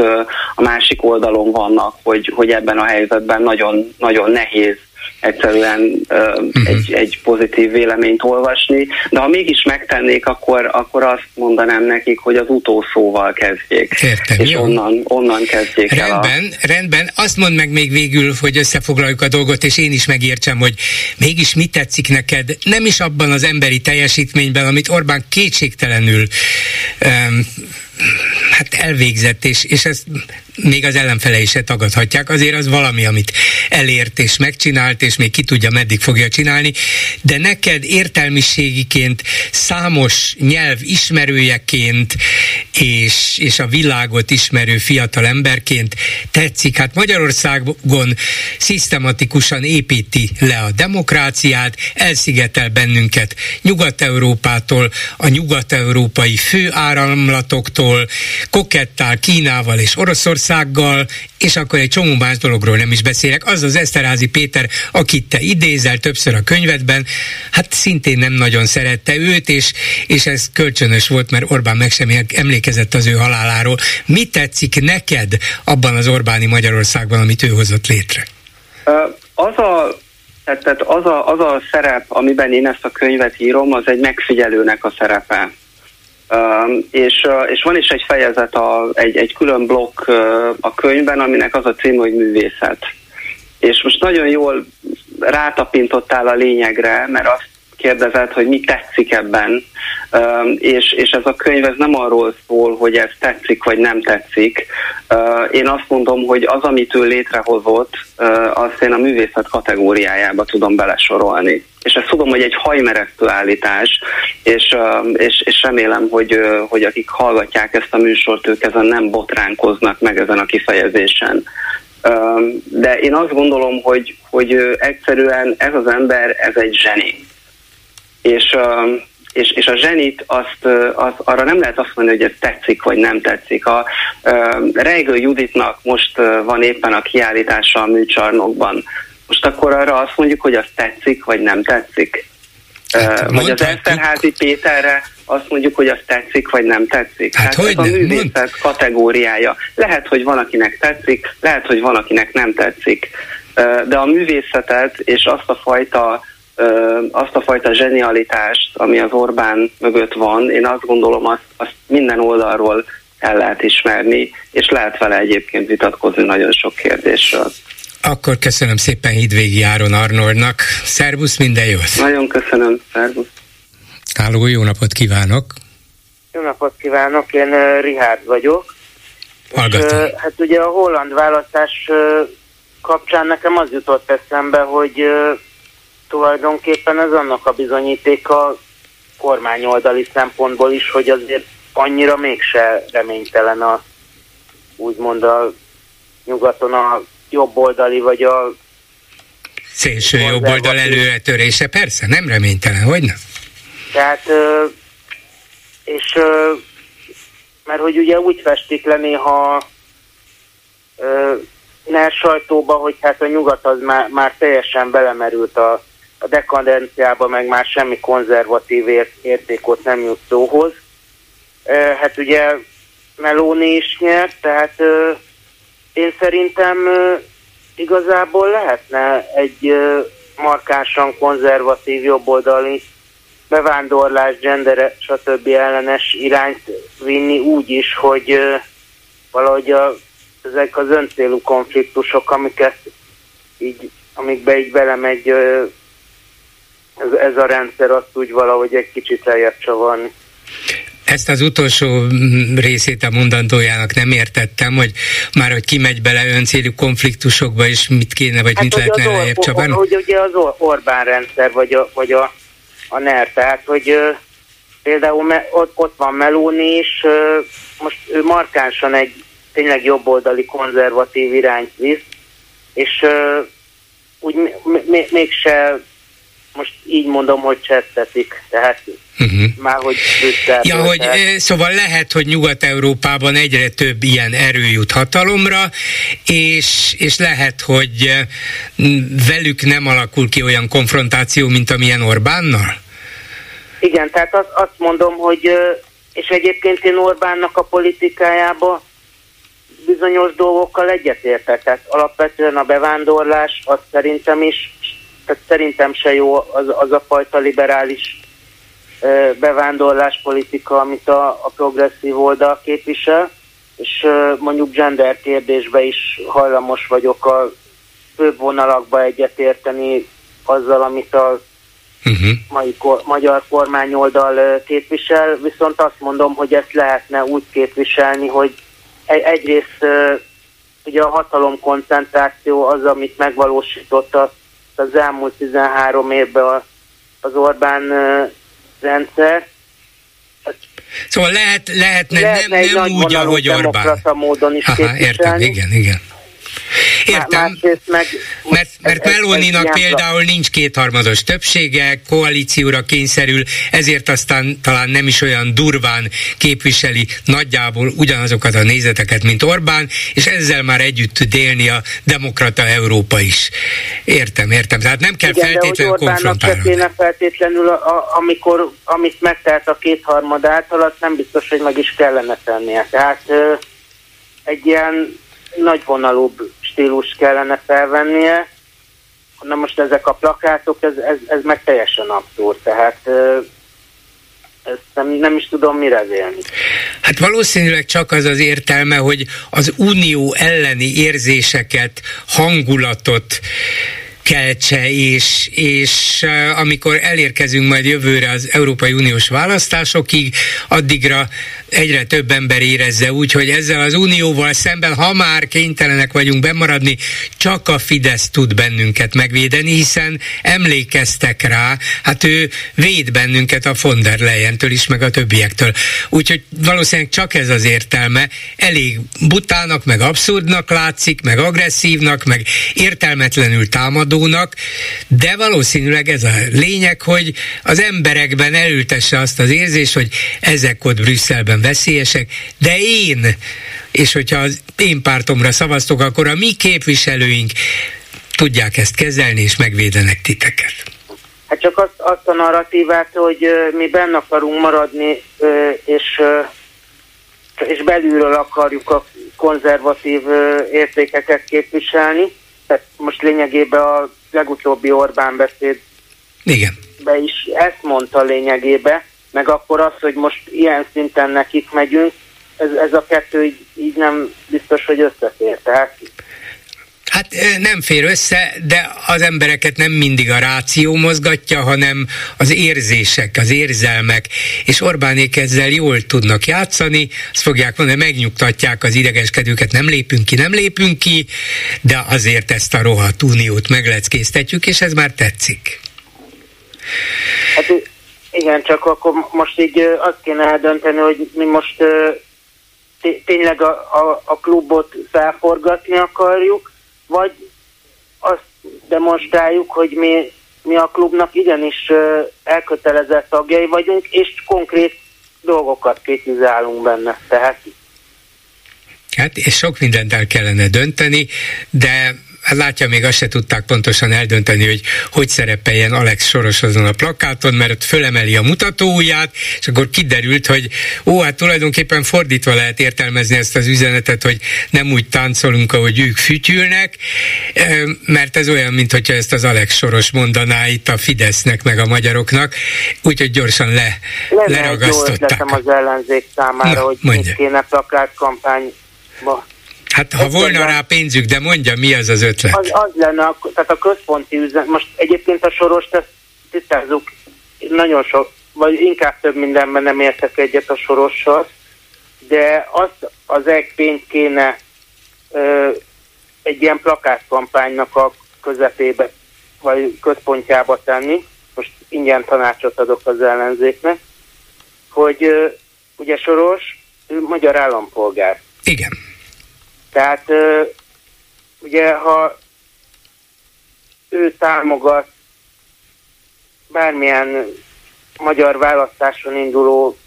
a másik oldalon vannak, hogy, hogy ebben a helyzetben nagyon, nagyon nehéz egyszerűen uh, uh-huh. egy, egy pozitív véleményt olvasni, de ha mégis megtennék, akkor, akkor azt mondanám nekik, hogy az utószóval kezdjék. Értem, és jó. onnan, onnan kezdjék rendben, el a... Rendben, azt mondd meg még végül, hogy összefoglaljuk a dolgot, és én is megértsem, hogy mégis mi tetszik neked, nem is abban az emberi teljesítményben, amit Orbán kétségtelenül um, hát elvégzett, és, és ezt még az ellenfelei se tagadhatják, azért az valami, amit elért és megcsinált, és még ki tudja, meddig fogja csinálni, de neked értelmiségiként, számos nyelv ismerőjeként, és, és a világot ismerő fiatal emberként tetszik. Hát Magyarországon szisztematikusan építi le a demokráciát, elszigetel bennünket Nyugat-Európától, a nyugat-európai főáramlatoktól, kokettál Kínával és Oroszország Magyarországgal, és akkor egy csomó más dologról nem is beszélek. Az az Eszterházi Péter, akit te idézel többször a könyvedben, hát szintén nem nagyon szerette őt, és, és ez kölcsönös volt, mert Orbán meg sem emlékezett az ő haláláról. Mi tetszik neked abban az Orbáni Magyarországban, amit ő hozott létre? Az a tehát az a, az a szerep, amiben én ezt a könyvet írom, az egy megfigyelőnek a szerepe. Um, és, és van is egy fejezet, a, egy, egy külön blokk a könyvben, aminek az a cím, hogy művészet. És most nagyon jól rátapintottál a lényegre, mert azt kérdezett, hogy mi tetszik ebben, és, és ez a könyv ez nem arról szól, hogy ez tetszik vagy nem tetszik. Én azt mondom, hogy az, amit ő létrehozott, azt én a művészet kategóriájába tudom belesorolni. És ezt tudom, hogy egy hajmeresztő állítás, és, és, és remélem, hogy, hogy akik hallgatják ezt a műsort, ők ezen nem botránkoznak meg ezen a kifejezésen. De én azt gondolom, hogy, hogy egyszerűen ez az ember, ez egy zseni és, és, és a zsenit azt, az, arra nem lehet azt mondani, hogy ez tetszik vagy nem tetszik. A Reigő Juditnak most van éppen a kiállítása a műcsarnokban. Most akkor arra azt mondjuk, hogy az tetszik vagy nem tetszik. Hát, vagy az Eszterházi Péterre azt mondjuk, hogy az tetszik, vagy nem tetszik. Hát, hát ez a művészet mond... kategóriája. Lehet, hogy van, akinek tetszik, lehet, hogy van, akinek nem tetszik. De a művészetet és azt a fajta azt a fajta zsenialitást, ami az Orbán mögött van, én azt gondolom, azt, azt minden oldalról el lehet ismerni, és lehet vele egyébként vitatkozni nagyon sok kérdésről. Akkor köszönöm szépen Hidvégi Áron Arnoldnak. Szervusz, minden jót! Nagyon köszönöm, szervusz! Háló, jó napot kívánok! Jó napot kívánok, én uh, Richard vagyok. Hallgatom. És, uh, hát ugye a holland választás uh, kapcsán nekem az jutott eszembe, hogy uh, tulajdonképpen ez annak a bizonyítéka kormányoldali szempontból is, hogy azért annyira mégse reménytelen a úgymond a nyugaton a jobboldali vagy a szélső jobboldal előretörése, persze, nem reménytelen, hogy nem? Tehát, és mert hogy ugye úgy festik le néha NER sajtóba, hogy hát a nyugat az már, már teljesen belemerült a a dekadenciába meg már semmi konzervatív értékot nem jut szóhoz. Hát ugye Meloni is nyert, tehát én szerintem igazából lehetne egy markánsan konzervatív jobboldali bevándorlás, gender, stb. ellenes irányt vinni úgy is, hogy valahogy a, ezek az öncélú konfliktusok, amiket így, amikbe így belemegy ez, ez a rendszer azt úgy valahogy egy kicsit lejjebb csavarni. ezt az utolsó mm, részét a mondandójának nem értettem, hogy már hogy kimegy bele öncélű konfliktusokba, és mit kéne, vagy hát, mit lehetne lejjebb csapani? Hogy ugye az Orbán rendszer, vagy a, vagy a, a NER, tehát hogy például me, ott, ott van Meloni is, most ő markánsan egy tényleg jobboldali konzervatív irányt visz, és úgy mégse most így mondom, hogy csettetik, tehát uh-huh. már hogy Brüsszel. Ja, hogy szóval lehet, hogy Nyugat-Európában egyre több ilyen erő jut hatalomra, és, és lehet, hogy velük nem alakul ki olyan konfrontáció, mint amilyen Orbánnal? Igen, tehát azt, azt mondom, hogy és egyébként én Orbánnak a politikájába bizonyos dolgokkal egyetértek. Tehát alapvetően a bevándorlás az szerintem is, tehát szerintem se jó az, az a fajta liberális bevándorlás politika, amit a, a progresszív oldal képvisel, és mondjuk gender kérdésbe is hajlamos vagyok a főbb vonalakba egyetérteni azzal, amit a uh-huh. mai kor, magyar kormányoldal képvisel, viszont azt mondom, hogy ezt lehetne úgy képviselni, hogy egyrészt ugye a hatalomkoncentráció az, amit megvalósította az elmúlt 13 évben az Orbán rendszer. Szóval lehet, lehetne, lehetne nem, nem úgy, ahogy Orbán. módon is Aha, értem, igen, igen. Értem, meg, mert, mert Meloninak például nincs kétharmados többsége, koalícióra kényszerül, ezért aztán talán nem is olyan durván képviseli nagyjából ugyanazokat a nézeteket, mint Orbán, és ezzel már együtt tud élni a demokrata Európa is. Értem, értem. Tehát nem kell Igen, feltétlenül konfrontálni. kéne feltétlenül, a, a, amikor, amit megtelt a kétharmad által, nem biztos, hogy meg is kellene tennie. Tehát egy ilyen nagyvonalúbb stílus kellene felvennie. Na most ezek a plakátok, ez, ez, ez meg teljesen abszurd, tehát ezt nem, nem is tudom mire vélni. Hát valószínűleg csak az az értelme, hogy az unió elleni érzéseket, hangulatot keltse, és, és amikor elérkezünk majd jövőre az Európai Uniós választásokig, addigra egyre több ember érezze úgy, hogy ezzel az unióval szemben, ha már kénytelenek vagyunk bemaradni, csak a Fidesz tud bennünket megvédeni, hiszen emlékeztek rá, hát ő véd bennünket a von der Leyen-től is, meg a többiektől. Úgyhogy valószínűleg csak ez az értelme, elég butának, meg abszurdnak látszik, meg agresszívnak, meg értelmetlenül támadónak, de valószínűleg ez a lényeg, hogy az emberekben elültesse azt az érzést, hogy ezek ott Brüsszelben veszélyesek, de én, és hogyha az én pártomra szavaztok, akkor a mi képviselőink tudják ezt kezelni, és megvédenek titeket. Hát csak azt, azt a narratívát, hogy mi benne akarunk maradni, és, és belülről akarjuk a konzervatív értékeket képviselni. Tehát most lényegében a legutóbbi Orbán beszéd Igen. be is ezt mondta lényegében, meg akkor az, hogy most ilyen szinten nekik megyünk, ez, ez a kettő így, így nem biztos, hogy összefér. Tehát Hát nem fér össze, de az embereket nem mindig a ráció mozgatja, hanem az érzések, az érzelmek, és Orbánék ezzel jól tudnak játszani, azt fogják mondani, megnyugtatják az idegeskedőket, nem lépünk ki, nem lépünk ki, de azért ezt a rohadt uniót megleckéztetjük, és ez már tetszik. Hát igen, csak akkor most így azt kéne eldönteni, hogy mi most tényleg a, a, a klubot felforgatni akarjuk, vagy azt demonstráljuk, hogy mi, mi a klubnak igenis elkötelezett tagjai vagyunk, és konkrét dolgokat kritizálunk benne. Tehát Hát, és sok mindent el kellene dönteni, de hát látja, még azt se tudták pontosan eldönteni, hogy hogy szerepeljen Alex Soros azon a plakáton, mert ott fölemeli a mutatóujját, és akkor kiderült, hogy ó, hát tulajdonképpen fordítva lehet értelmezni ezt az üzenetet, hogy nem úgy táncolunk, ahogy ők fütyülnek, mert ez olyan, mint hogyha ezt az Alex Soros mondaná itt a Fidesznek, meg a magyaroknak, úgyhogy gyorsan le, Lenne leragasztották. Egy az ellenzék számára, Na, hogy mondja. kéne plakátkampányba Hát ha volna rá pénzük, de mondja, mi az az ötlet? Az, az lenne, a, tehát a központi üzenet, most egyébként a soros, ezt tisztázzuk, nagyon sok vagy inkább több mindenben nem értek egyet a sorossal, de azt az egy pénzt kéne ö, egy ilyen plakátkampánynak a közepébe, vagy központjába tenni, most ingyen tanácsot adok az ellenzéknek, hogy ö, ugye Soros magyar állampolgár. Igen. Tehát ö, ugye ha ő támogat bármilyen magyar választáson induló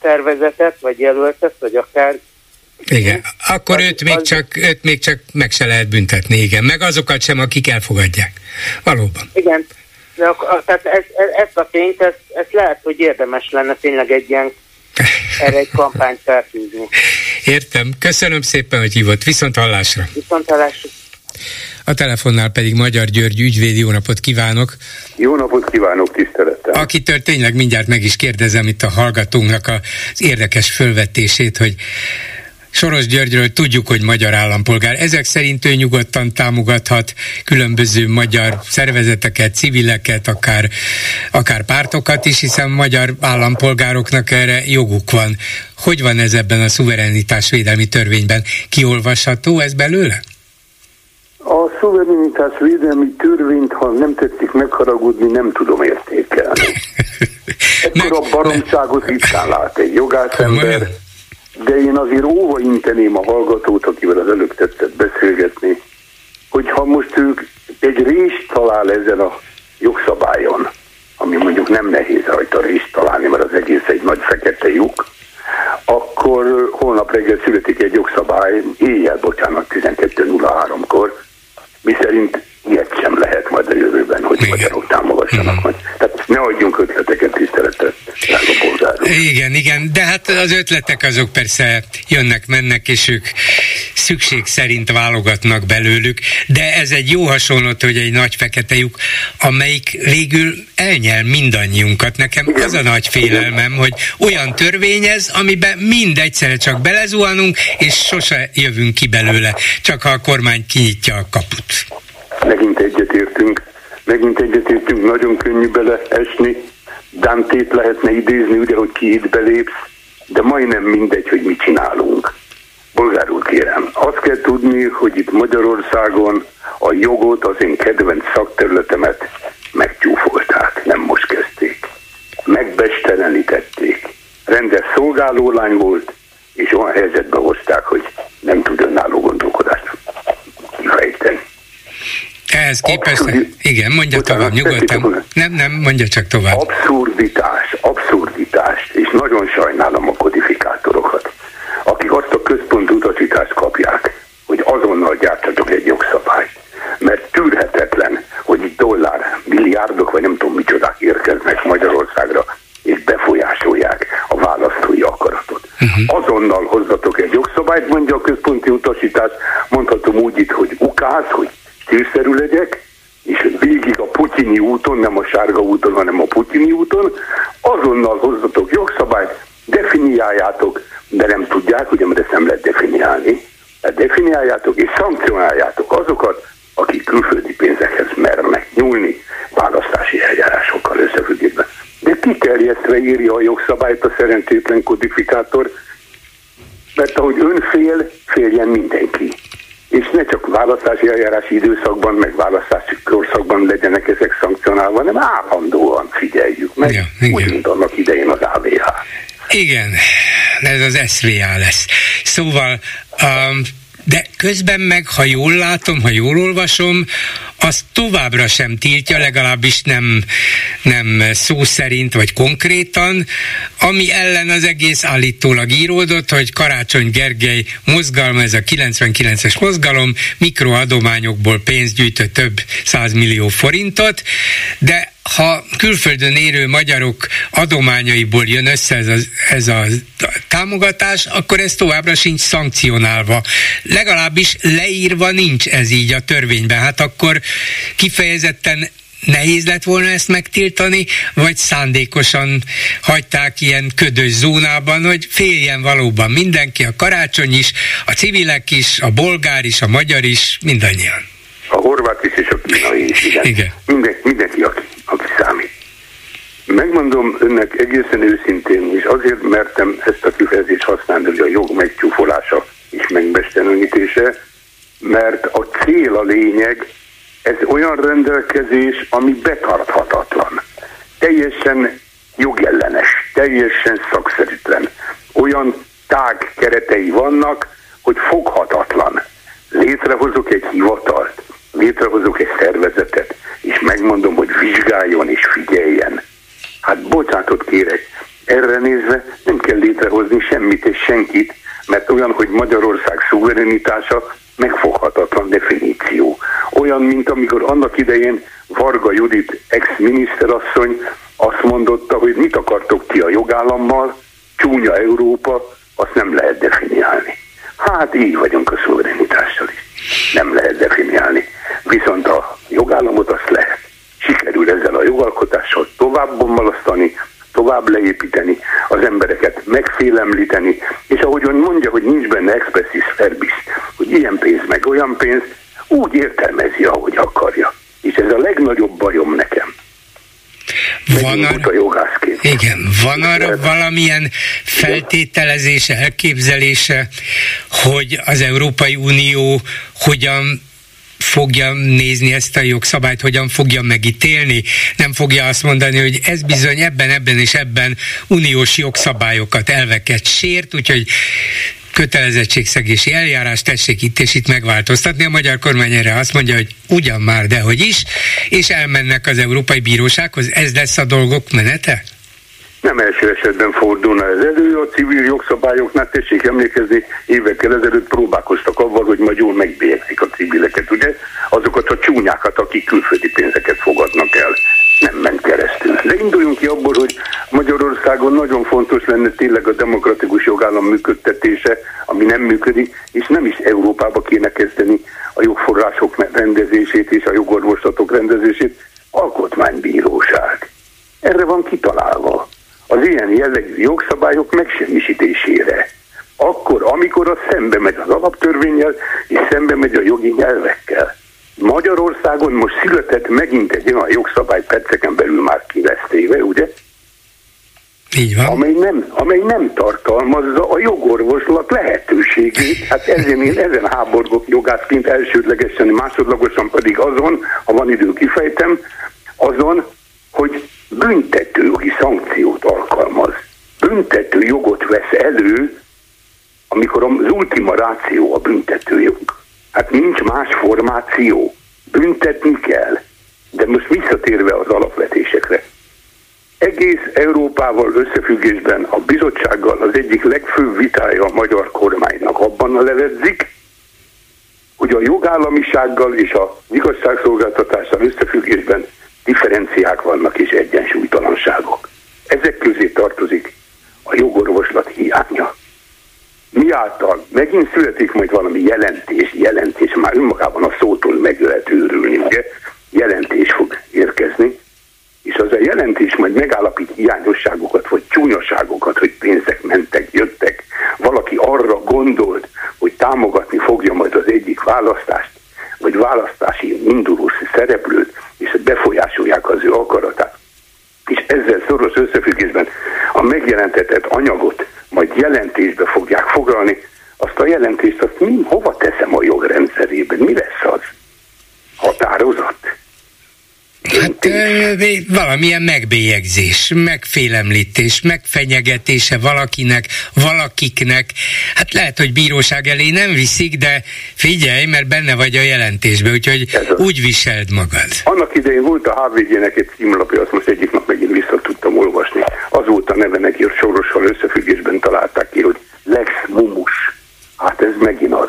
tervezetet, vagy jelöltet, vagy akár igen, akkor őt még, csak, őt még csak meg se lehet büntetni, igen. Meg azokat sem, akik elfogadják. Valóban. Igen, de a, tehát ez, ez, ezt a tényt, ezt, ezt lehet, hogy érdemes lenne tényleg egy ilyen erre egy kampányt felfűzni. Értem. Köszönöm szépen, hogy hívott. Viszont hallásra. Viszont hallásra. A telefonnál pedig Magyar György ügyvéd, jó napot kívánok! Jó napot kívánok, tisztelettel! Akitől tényleg mindjárt meg is kérdezem itt a hallgatónknak az érdekes fölvetését, hogy Soros Györgyről tudjuk, hogy magyar állampolgár. Ezek szerint ő nyugodtan támogathat különböző magyar szervezeteket, civileket, akár, akár pártokat is, hiszen magyar állampolgároknak erre joguk van. Hogy van ez ebben a szuverenitásvédelmi törvényben? Kiolvasható ez belőle? A szuverenitás védelmi törvényt, ha nem tetszik megharagudni, nem tudom értékelni. *laughs* Ekkor a baromságot ritkán lát egy jogászember, de én azért óva inteném a hallgatót, akivel az előbb tetszett beszélgetni, hogyha most ők egy részt talál ezen a jogszabályon, ami mondjuk nem nehéz rajta részt találni, mert az egész egy nagy fekete lyuk, akkor holnap reggel születik egy jogszabály, éjjel, bocsánat, 12.03-kor, mi szerint ilyet sem lehet majd a jövőben, hogy Igen. magyarok támogassanak majd. Tehát ne adjunk ötleteket tiszteletet, Igen, igen, de hát az ötletek azok persze jönnek, mennek, és ők szükség szerint válogatnak belőlük, de ez egy jó hasonlat, hogy egy nagy fekete lyuk, amelyik végül elnyel mindannyiunkat. Nekem igen. az a nagy félelmem, hogy olyan törvényez, amiben mind egyszerre csak belezuhanunk, és sose jövünk ki belőle, csak ha a kormány kinyitja a kaput megint egyetértünk, megint egyetértünk, nagyon könnyű bele esni, Dantét lehetne idézni, ugye, hogy ki itt belépsz, de majdnem mindegy, hogy mit csinálunk. Bolgárul kérem, azt kell tudni, hogy itt Magyarországon a jogot, az én kedvenc szakterületemet megcsúfolták, nem most kezdték. Megbestelenítették. Rendes szolgálólány volt, és olyan helyzetbe hozták, hogy nem tud önálló gondolkodást kifejteni. Ehhez képest, Abszurdi... igen, mondja Utána tovább, nyugodtan. Nem, nem, mondja csak tovább. Abszurditás, abszurditás, és nagyon sajnálom a kodifikátorokat, akik azt a központ utasítást kapják, hogy azonnal gyártsatok egy jogszabályt. Mert tűrhetetlen, hogy itt dollár, milliárdok, vagy nem tudom micsodák érkeznek Magyarországra, és befolyásolják a választói akaratot. Uh-huh. Azonnal hozzatok egy jogszabályt, mondja a központi utasítás, mondhatom úgy itt, hogy ukáz, hogy stílszerű legyek, és végig a putyini úton, nem a sárga úton, hanem a putyini úton, azonnal hozzatok jogszabályt, definiáljátok, de nem tudják, ugye, mert ezt nem lehet definiálni, tehát definiáljátok és szankcionáljátok azokat, akik külföldi pénzekhez mernek nyúlni választási eljárásokkal összefüggésben. De kiterjesztve írja a jogszabályt a szerencsétlen kodifikátor, mert ahogy ön fél, féljen mindenki és ne csak választási eljárási időszakban, meg választási korszakban legyenek ezek szankcionálva, hanem állandóan figyeljük meg, ja, úgy, mint annak idején az AVH. Igen, ez az SVA lesz. Szóval um, de közben meg, ha jól látom, ha jól olvasom, az továbbra sem tiltja, legalábbis nem, nem szó szerint vagy konkrétan, ami ellen az egész állítólag íródott, hogy Karácsony Gergely mozgalma, ez a 99-es mozgalom, mikroadományokból pénzt gyűjtött több százmillió forintot, de ha külföldön érő magyarok adományaiból jön össze ez a, ez a támogatás, akkor ez továbbra sincs szankcionálva. Legalábbis leírva nincs ez így a törvényben. Hát akkor kifejezetten nehéz lett volna ezt megtiltani, vagy szándékosan hagyták ilyen ködös zónában, hogy féljen valóban mindenki, a karácsony is, a civilek is, a bolgár is, a magyar is, mindannyian. A horvát is és a kínai is, igen. igen. Minden, mindenki, aki, aki számít. Megmondom önnek egészen őszintén, és azért mertem ezt a kifejezést használni, hogy a jog megcsúfolása és megmesterenítése, mert a cél a lényeg, ez olyan rendelkezés, ami betarthatatlan. Teljesen jogellenes, teljesen szakszerűtlen. Olyan tág keretei vannak, hogy foghatatlan. Létrehozok egy hivatalt, létrehozok egy szervezetet, és megmondom, hogy vizsgáljon és figyeljen. Hát bocsánatot kérek, erre nézve nem kell létrehozni semmit és senkit, mert olyan, hogy Magyarország szuverenitása megfoghatatlan definíció. Olyan, mint amikor annak idején Varga Judit ex-miniszterasszony azt mondotta, hogy mit akartok ti a jogállammal, csúnya Európa, azt nem lehet definiálni. Hát így vagyunk a szuverenitással is. Nem lehet definiálni. Viszont a jogállamot azt lehet. Sikerül ezzel a jogalkotással tovább bombalasztani, tovább leépíteni, az embereket megfélemlíteni, és ahogy ön mondja, hogy nincs benne expressis verbis, hogy ilyen pénz meg olyan pénz, úgy értelmezi, ahogy akarja. És ez a legnagyobb bajom nekem. Van arra, igen, van arra valamilyen feltételezése, elképzelése, hogy az Európai Unió hogyan fogja nézni ezt a jogszabályt, hogyan fogja megítélni. Nem fogja azt mondani, hogy ez bizony ebben, ebben és ebben uniós jogszabályokat, elveket sért, úgyhogy kötelezettségszegési eljárás, tessék itt és itt megváltoztatni. A magyar kormány erre azt mondja, hogy ugyan már, de hogy is, és elmennek az Európai Bírósághoz. Ez lesz a dolgok menete? nem első esetben fordulna ez elő, a civil jogszabályoknál tessék emlékezni, évekkel ezelőtt próbálkoztak avval, hogy majd jól megbélyezik a civileket, ugye? Azokat a csúnyákat, akik külföldi pénzeket fogadnak el. Nem ment keresztül. De induljunk ki abból, hogy Magyarországon nagyon fontos lenne tényleg a demokratikus jogállam működtetése, ami nem működik, és nem is Európába kéne kezdeni a jogforrások rendezését és a jogorvoslatok rendezését, alkotmánybíróság. Erre van kitalálva az ilyen jellegű jogszabályok megsemmisítésére. Akkor, amikor az szembe megy az alaptörvényel, és szembe megy a jogi nyelvekkel. Magyarországon most született megint egy olyan jogszabály perceken belül már ki lesz téve, ugye? Így van. Amely nem, amely nem tartalmazza a jogorvoslat lehetőségét. Hát ezen én ezen háborgok jogászként elsődlegesen, másodlagosan pedig azon, ha van idő kifejtem, azon, hogy büntetőjogi szankciót alkalmaz. Büntető jogot vesz elő, amikor az ultima ráció a büntetőjog. Formáció. Büntetni kell. De most visszatérve az alapvetésekre. Egész Európával összefüggésben a bizottsággal az egyik legfőbb vitája a magyar kormánynak abban a levedzik, hogy a jogállamisággal és a igazságszolgáltatással összefüggésben differenciák vannak és egyensúlytalanságok. Ezek közé tartozik a jogorvoslat hiánya. Miáltal megint születik majd valami jelentés, jelentés, már önmagában a szótól meg lehet őrülni, ugye? Jelentés fog érkezni, és az a jelentés majd megállapít hiányosságokat, vagy csúnyaságokat, hogy pénzek mentek, jöttek. Valaki arra gondolt, hogy támogatni fogja majd az egyik választást, vagy választási induló szereplőt, és befolyásolják az ő akaratát. És ezzel szoros összefüggésben a megjelentetett anyagot majd jelentésbe fogják foglalni, azt a jelentést azt mi hova teszem a jogrendszerében? Mi lesz az? Határozat? Hát valamilyen megbélyegzés, megfélemlítés, megfenyegetése valakinek, valakiknek. Hát lehet, hogy bíróság elé nem viszik, de figyelj, mert benne vagy a jelentésben, úgyhogy úgy viseld magad. Annak idején volt a HVG-nek egy címlapja, azt most egyik nap megint vissza tudtam olvasni. Az volt a neve neki, hogy Sorossal összefüggésben találták ki, hogy Lex Mumus. Hát ez megint az.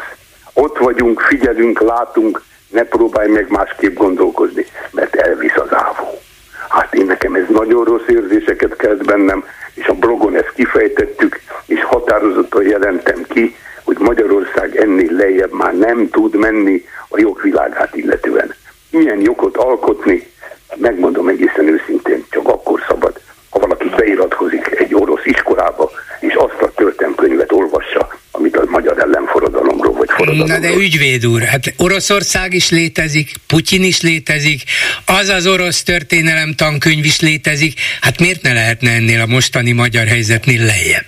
Ott vagyunk, figyelünk, látunk, ne próbálj meg másképp gondolkozni, mert elvisz az ávó. Hát én nekem ez nagyon rossz érzéseket kelt bennem, és a blogon ezt kifejtettük, és határozottan jelentem ki, hogy Magyarország ennél lejjebb már nem tud menni a jogvilágát illetően. Ilyen jogot alkotni, megmondom egészen őszintén, csak akkor szabad, ha valaki beiratkozik egy orosz iskolába, és azt a történelmkönyvet olvassa, amit a magyar Na de ügyvéd úr, hát Oroszország is létezik, Putyin is létezik, az az orosz történelem tankönyv is létezik, hát miért ne lehetne ennél a mostani magyar helyzetnél lejjebb?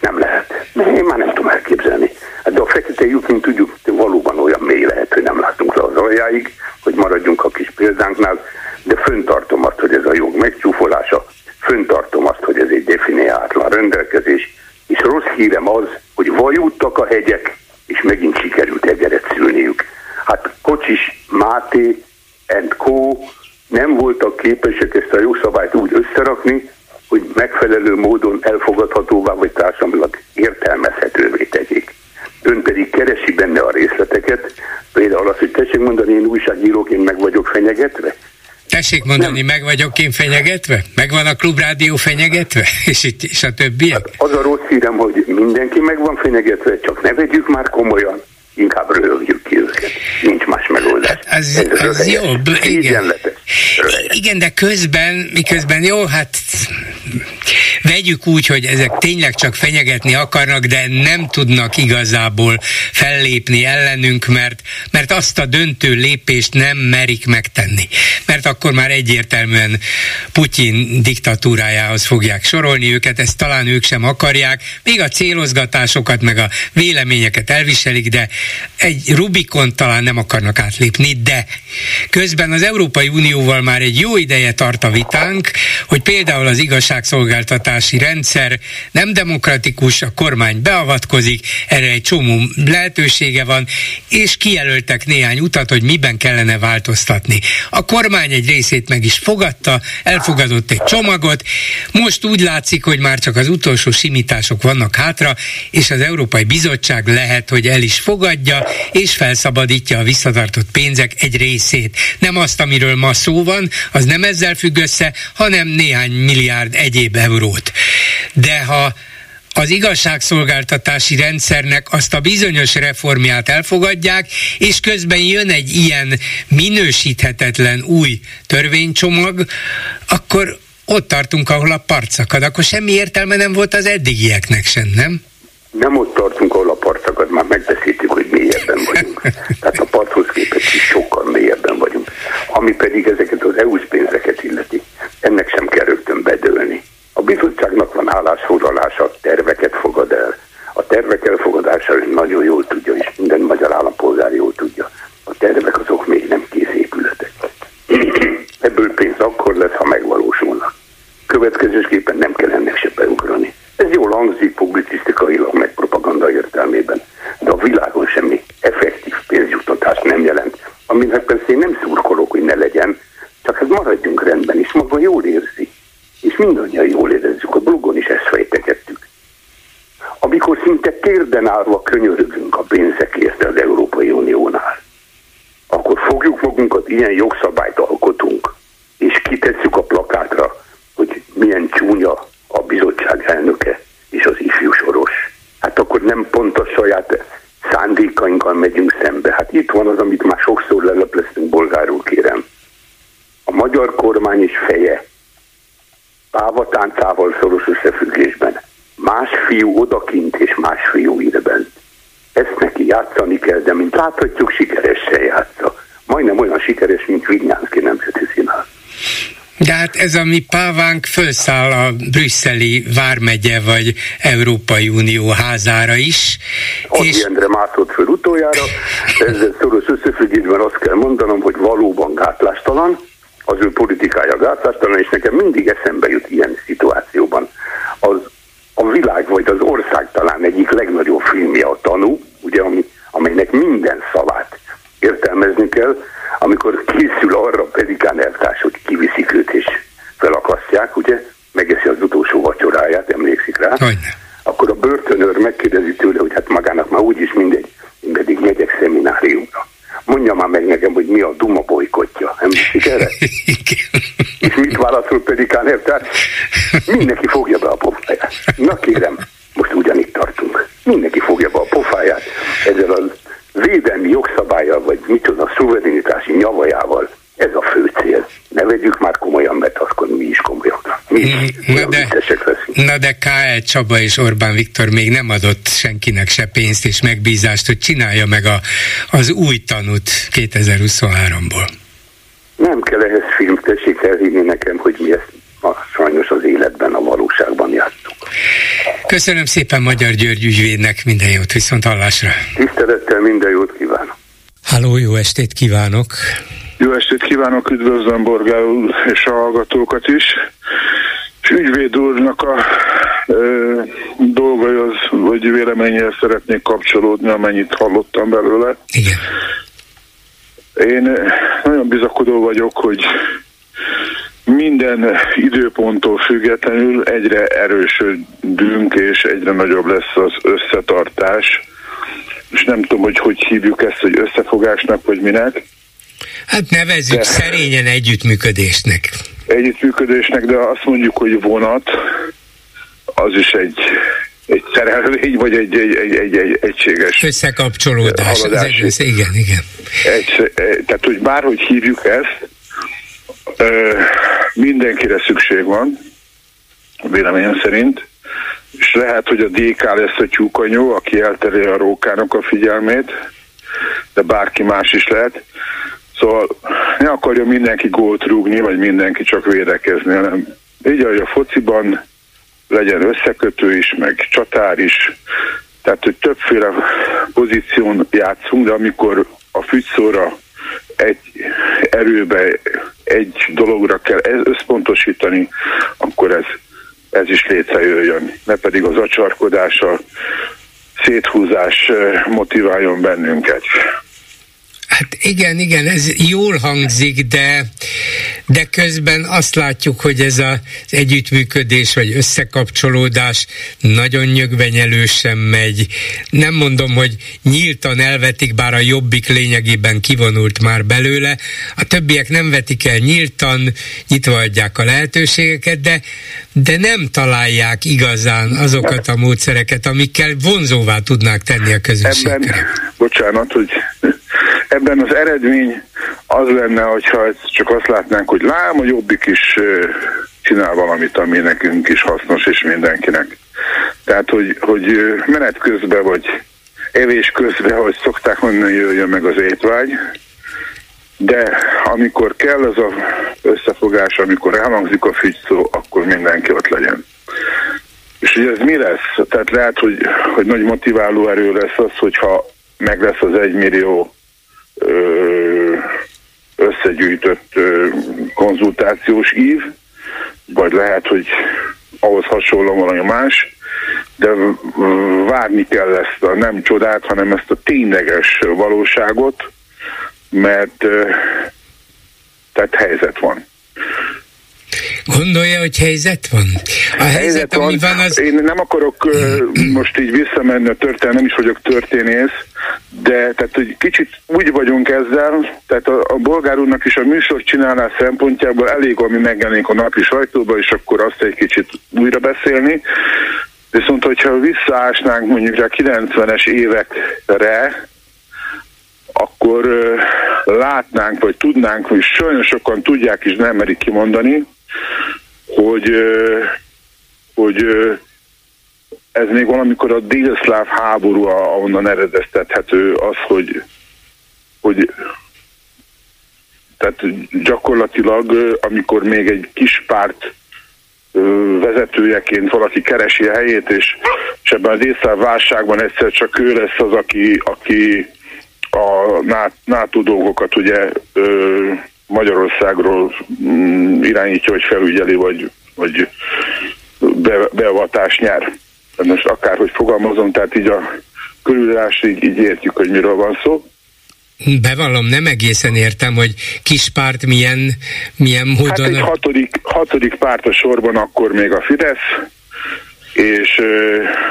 Nem lehet. Én már nem tudom elképzelni. Hát de a fekete lyuk, mint tudjuk, valóban olyan mély lehet, hogy nem látunk le az aljáig, hogy maradjunk a kis példánknál, de föntartom azt, hogy ez a jog megcsúfolása, föntartom azt, hogy ez egy definiáltlan rendelkezés, és rossz hírem az, hogy vajúttak a hegyek, és megint sikerült egeret szülniük. Hát Kocsis, Máté and Co. nem voltak képesek ezt a jogszabályt úgy összerakni, hogy megfelelő módon elfogadhatóvá vagy társadalmilag értelmezhetővé tegyék. Ön pedig keresi benne a részleteket, például azt, hogy tessék mondani, én újságíróként meg vagyok fenyegetve, Tessék mondani, nem. meg vagyok én fenyegetve? Megvan a klubrádió fenyegetve? *laughs* És, itt, és a többiek? Hát az a rossz hírem, hogy mindenki meg van fenyegetve, csak ne vegyük már komolyan, inkább röhögjük ki őket. Nincs más megoldás. Hát az, az jobb, igen. Igen, de közben, miközben jó, hát vegyük úgy, hogy ezek tényleg csak fenyegetni akarnak, de nem tudnak igazából fellépni ellenünk, mert, mert azt a döntő lépést nem merik megtenni. Mert akkor már egyértelműen Putyin diktatúrájához fogják sorolni őket, ezt talán ők sem akarják, még a célozgatásokat, meg a véleményeket elviselik, de egy Rubikon talán nem akarnak átlépni, de közben az Európai Unióval már egy jó ideje tart a vitánk, hogy például az igazságszolgáltatási rendszer nem demokratikus, a kormány beavatkozik, erre egy csomó lehetősége van, és kijelöltek néhány utat, hogy miben kellene változtatni. A kormány egy részét meg is fogadta, elfogadott egy csomagot, most úgy látszik, hogy már csak az utolsó simítások vannak hátra, és az Európai Bizottság lehet, hogy el is fogadja, és felszabadítja a visszatartott pénzek egy részét. Nem azt, amiről ma szó van, az nem ezzel függ össze, hanem néhány milliárd egyéb eurót. De ha az igazságszolgáltatási rendszernek azt a bizonyos reformját elfogadják, és közben jön egy ilyen minősíthetetlen új törvénycsomag, akkor ott tartunk, ahol a part szakad. Akkor semmi értelme nem volt az eddigieknek sem, nem? Nem ott tartunk, ahol a part szakad, már megbeszéltük, hogy mélyebben vagyunk. Tehát a parthoz képest is sokkal mélyebben vagyunk. Ami pedig ezeket az EU-s pénzeket illeti, ennek sem kell rögtön bedőlni. A bizottságnak van állásfoglalása, terveket fogad el. A tervek elfogadása nagyon jól tudja, és minden magyar állampolgár jól tudja. A tervek azok még nem kész épületek. *clears throat* Ebből pénz akkor lesz, ha megvalósulnak. Következésképpen nem kell ennek se beugrani. Ez jól hangzik publicisztikailag, meg propaganda értelmében, de a világon semmi effektív pénzjuttatást nem jelent, aminek persze én nem szurkolok, hogy ne legyen, csak hát maradjunk rendben, és maga jól érzi. És mindannyian jól érezzük, a blogon is ezt fejtegettük. Amikor szinte térden állva könyörögünk a pénzekért az Európai Uniónál, akkor fogjuk magunkat, ilyen jogszabályt alkotunk, és kitesszük a plakátra, hogy milyen csúnya a bizottság elnöke és az ifjú soros. Hát akkor nem pont a saját szándékainkkal megyünk szembe. Hát itt van az, amit már sokszor lelepleztünk bolgárul, kérem. A magyar kormány is feje pávatáncával szoros összefüggésben. Más fiú odakint és más fiú ideben. Ezt neki játszani kell, de mint láthatjuk, sikeresen játsza. Majdnem olyan sikeres, mint Vinyánszki Nemzeti Színház. De hát ez a mi pávánk felszáll a brüsszeli vármegye vagy Európai Unió házára is. Az és... ilyenre mászott föl utoljára, ezzel szoros összefüggésben azt kell mondanom, hogy valóban gátlástalan, az ő politikája gátlástalan, és nekem mindig eszembe jut ilyen szituációban. Az a világ vagy az ország talán egyik legnagyobb filmje a tanú, ugye, ami, amelynek minden szavát értelmezni kell, amikor készül arra pedikán eltárs, hogy kiviszik őt és felakasztják, ugye, megeszi az utolsó vacsoráját, emlékszik rá, Hogyne. akkor a börtönőr megkérdezi tőle, hogy hát magának már úgyis mindegy, én pedig megyek szemináriumra. Mondja már meg nekem, hogy mi a Duma bolykotja. Emlékszik erre? *laughs* És mit válaszol pedikán eltárs? Mindenki fogja be a pofáját. Na kérem, most ugyanitt tartunk. Mindenki fogja be a pofáját ezzel az védelmi jogszabályjal, vagy micsoda szuverenitási nyavajával, ez a fő cél. Ne vegyük már komolyan, mert akkor mi is komolyak. Mi na de, na de K.L. Csaba és Orbán Viktor még nem adott senkinek se pénzt és megbízást, hogy csinálja meg a, az új tanút 2023-ból. Nem kell ehhez film, tessék elhinni nekem, hogy mi ezt ma sajnos az életben, a valóságban játszunk. Köszönöm szépen Magyar György ügyvédnek, minden jót, viszont hallásra. Tisztelettel minden jót kívánok. Háló, jó estét kívánok! Jó estét kívánok, üdvözlöm Borgál és a hallgatókat is. És ügyvéd úrnak a ö, dolgai az, vagy véleményel szeretnék kapcsolódni, amennyit hallottam belőle. Igen. Én nagyon bizakodó vagyok, hogy minden időponttól függetlenül egyre erősödünk, és egyre nagyobb lesz az összetartás. És nem tudom, hogy hogy hívjuk ezt, hogy összefogásnak, vagy minek. Hát nevezzük de, szerényen együttműködésnek. Együttműködésnek, de azt mondjuk, hogy vonat, az is egy, egy szerelvény, vagy egy, egy, egy, egy, egy egységes összekapcsolódás. Az egész, igen, igen. Egy, tehát, hogy bárhogy hívjuk ezt, mindenkire szükség van, véleményem szerint, és lehet, hogy a DK lesz a tyúkanyó, aki elterje a rókának a figyelmét, de bárki más is lehet. Szóval ne akarja mindenki gólt rúgni, vagy mindenki csak védekezni, hanem így, ahogy a fociban legyen összekötő is, meg csatár is, tehát, hogy többféle pozíción játszunk, de amikor a fügyszóra egy erőbe, egy dologra kell összpontosítani, akkor ez, ez is létrejöjjön. Ne pedig az acsarkodás, a széthúzás eh, motiváljon bennünket. Hát igen, igen, ez jól hangzik, de, de közben azt látjuk, hogy ez az együttműködés vagy összekapcsolódás nagyon nyögvenyelősen megy. Nem mondom, hogy nyíltan elvetik, bár a jobbik lényegében kivonult már belőle. A többiek nem vetik el nyíltan, nyitva adják a lehetőségeket, de, de nem találják igazán azokat a módszereket, amikkel vonzóvá tudnák tenni a közösségre. Ebben, bocsánat, hogy ebben az eredmény az lenne, hogyha csak azt látnánk, hogy lám, a jobbik is csinál valamit, ami nekünk is hasznos, és mindenkinek. Tehát, hogy, hogy menet közben, vagy evés közben, hogy szokták mondani, jöjjön meg az étvágy, de amikor kell az a összefogás, amikor elhangzik a fügyszó, akkor mindenki ott legyen. És ugye ez mi lesz? Tehát lehet, hogy, hogy nagy motiváló erő lesz az, hogyha meg lesz az egymillió összegyűjtött konzultációs ív, vagy lehet, hogy ahhoz hasonló valami más, de várni kell ezt a nem csodát, hanem ezt a tényleges valóságot, mert tehát helyzet van. Gondolja, hogy helyzet van? A helyzet, helyzet ami van, van az... Én nem akarok uh, most így visszamenni a történet, nem is vagyok történész, de tehát, hogy kicsit úgy vagyunk ezzel, tehát a, a bolgár úrnak is a műsor csinálás szempontjából elég, ami megjelenik a napi sajtóba, és akkor azt egy kicsit újra beszélni. Viszont, hogyha visszaásnánk mondjuk a 90-es évekre, akkor uh, látnánk, vagy tudnánk, hogy sajnos sokan tudják és nem merik kimondani, hogy, hogy ez még valamikor a délszláv háború, ahonnan eredeztethető az, hogy, hogy tehát gyakorlatilag, amikor még egy kis párt vezetőjeként valaki keresi a helyét, és, és ebben a délszláv válságban egyszer csak ő lesz az, aki, aki a NATO dolgokat ugye Magyarországról mm, irányítja, vagy felügyeli, vagy, vagy be, beavatás nyár most akárhogy fogalmazom, tehát így a körülírás így, így értjük, hogy miről van szó. Bevallom, nem egészen értem, hogy kis párt milyen, milyen módon... Hát egy hatodik, hatodik párt a sorban akkor még a Fidesz, és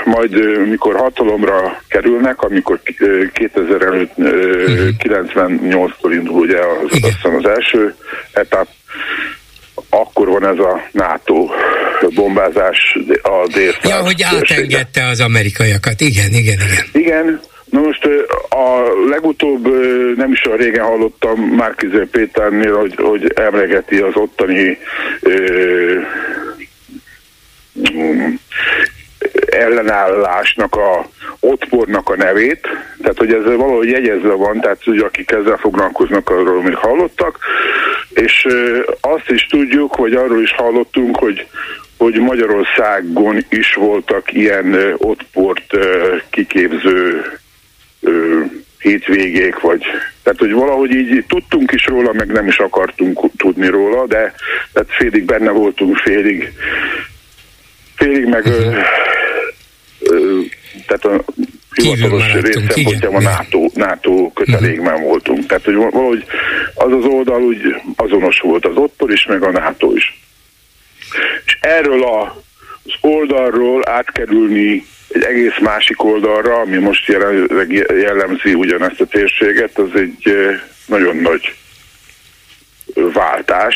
majd mikor hatalomra kerülnek, amikor uh, 2000 előtt uh, 98-tól indul ugye az, azt az első etap, akkor van ez a NATO bombázás a dél Ja, hogy átengedte az amerikaiakat, igen, igen, igen. Igen, Na most a legutóbb nem is olyan régen hallottam Márkizé Péternél, hogy, hogy emlegeti az ottani ö, ellenállásnak a otpornak a nevét, tehát hogy ez valahogy jegyezve van, tehát hogy akik ezzel foglalkoznak, arról még hallottak, és azt is tudjuk, hogy arról is hallottunk, hogy hogy Magyarországon is voltak ilyen otport kiképző hétvégék, vagy tehát, hogy valahogy így tudtunk is róla, meg nem is akartunk tudni róla, de tehát félig benne voltunk, félig félig meg uh-huh. ö, ö, tehát a hivatalos rész a NATO, NATO kötelékben uh-huh. voltunk. Tehát, hogy valahogy az az oldal úgy azonos volt az otthon is, meg a NATO is. És erről a, az oldalról átkerülni egy egész másik oldalra, ami most jelenleg jellemzi ugyanezt a térséget, az egy nagyon nagy váltás.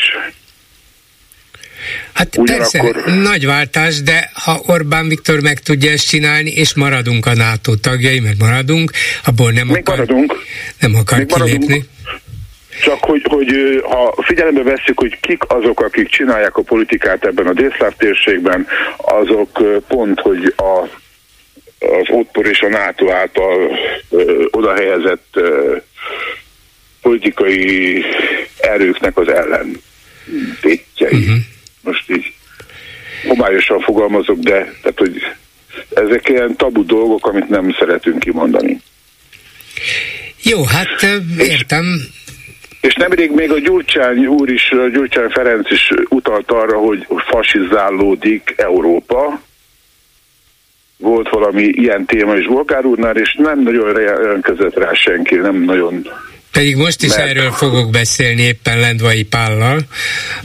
Hát Ugyanakkor... persze, nagy váltás, de ha Orbán Viktor meg tudja ezt csinálni, és maradunk a NATO tagjai, mert maradunk, abból nem Még akar, maradunk. Nem akar Még kilépni. Maradunk. Csak hogy, hogy ha figyelembe veszük, hogy kik azok, akik csinálják a politikát ebben a délszláv térségben, azok pont, hogy a, az OTPOR és a NATO által ö, oda helyezett ö, politikai erőknek az ellen tétjei. Uh-huh. Most így homályosan fogalmazok, de tehát, hogy ezek ilyen tabu dolgok, amit nem szeretünk kimondani. Jó, hát értem. És nemrég még a Gyurcsány úr is, a Gyurcsány Ferenc is utalt arra, hogy fasizálódik Európa. Volt valami ilyen téma is Volgár úrnál, és nem nagyon jelentkezett rá senki, nem nagyon pedig most is mert... erről fogok beszélni éppen Lendvai Pállal,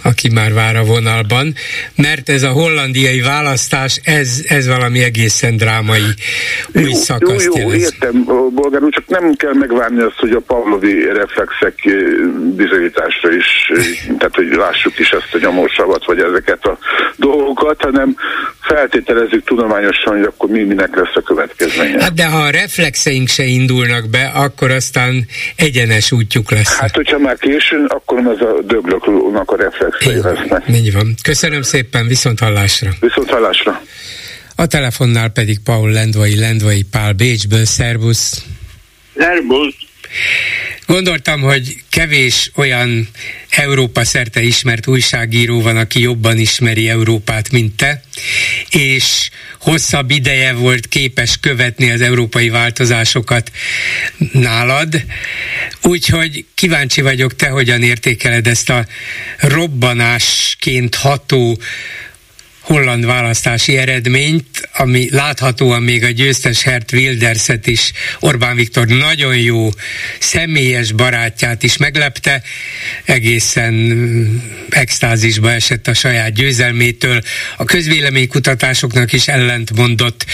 aki már vár a vonalban, mert ez a hollandiai választás, ez, ez valami egészen drámai új jó, szakaszt Jó, jó, értem, bolgár csak nem kell megvárni azt, hogy a Pavlovi reflexek bizonyításra is, tehát hogy lássuk is ezt a nyomorsavat, vagy ezeket a dolgokat, hanem feltételezzük tudományosan, hogy akkor mi minek lesz a következménye. Hát de ha a reflexeink se indulnak be, akkor aztán egyenes útjuk lesz. Hát, hogyha már későn, akkor ez a döglöknek a reflexei így, lesznek. Így van. Köszönöm szépen, viszont hallásra. Viszont hallásra. A telefonnál pedig Paul Lendvai, Lendvai Pál Bécsből, szervusz. Szervusz. Gondoltam, hogy kevés olyan Európa szerte ismert újságíró van, aki jobban ismeri Európát, mint te, és hosszabb ideje volt képes követni az európai változásokat nálad. Úgyhogy kíváncsi vagyok, te hogyan értékeled ezt a robbanásként ható holland választási eredményt, ami láthatóan még a győztes Hert Wilderset is Orbán Viktor nagyon jó személyes barátját is meglepte, egészen extázisba esett a saját győzelmétől, a közvéleménykutatásoknak is ellent mondott,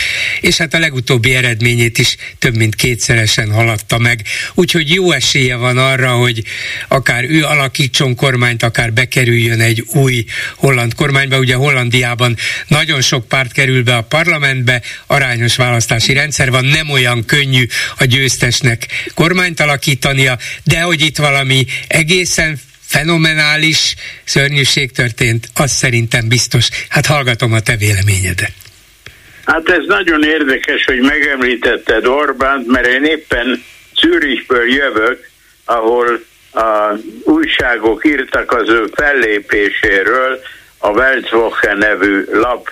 és hát a legutóbbi eredményét is több mint kétszeresen haladta meg. Úgyhogy jó esélye van arra, hogy akár ő alakítson kormányt, akár bekerüljön egy új holland kormányba. Ugye Hollandiában Európában nagyon sok párt kerül be a parlamentbe, arányos választási rendszer van, nem olyan könnyű a győztesnek kormányt alakítania, de hogy itt valami egészen fenomenális szörnyűség történt, az szerintem biztos. Hát hallgatom a te véleményedet. Hát ez nagyon érdekes, hogy megemlítetted Orbánt, mert én éppen Zürichből jövök, ahol a újságok írtak az ő fellépéséről, a Weltwoche nevű lap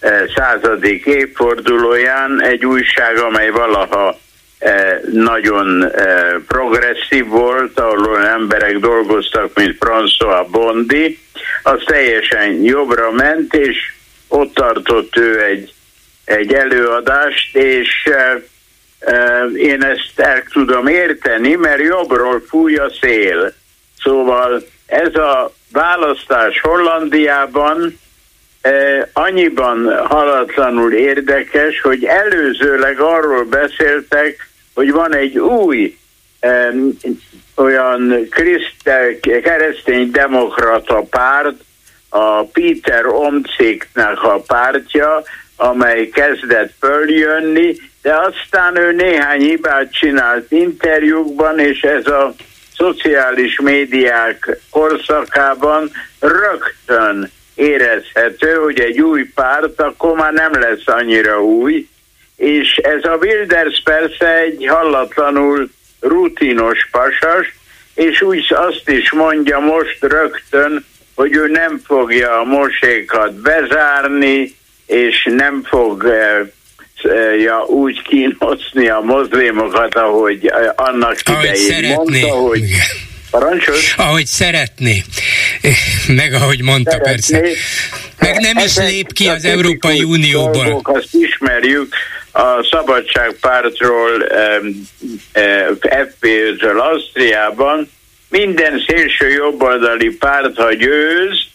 eh, századik évfordulóján egy újság, amely valaha eh, nagyon eh, progresszív volt, ahol emberek dolgoztak, mint François Bondi, az teljesen jobbra ment, és ott tartott ő egy, egy előadást, és én ezt el tudom érteni, mert jobbról fúj a szél. Szóval ez a választás Hollandiában eh, annyiban halatlanul érdekes, hogy előzőleg arról beszéltek, hogy van egy új eh, olyan Christe, keresztény demokrata párt, a Peter Omciknek a pártja, amely kezdett följönni, de aztán ő néhány hibát csinált interjúkban, és ez a szociális médiák korszakában rögtön érezhető, hogy egy új párt akkor már nem lesz annyira új, és ez a Wilders persze egy hallatlanul rutinos pasas, és úgy azt is mondja most rögtön, hogy ő nem fogja a mosékat bezárni, és nem fog ja, úgy kínozni a mozlimokat, ahogy annak ahogy idején mondta, hogy Parancsos? Ahogy szeretné. Meg ahogy mondta szeretné. persze. Meg nem is lép ki az Európai Unióból. Dolgok, azt ismerjük a Szabadságpártról, FPÖ-től Ausztriában. Minden szélső jobboldali párt, ha győz,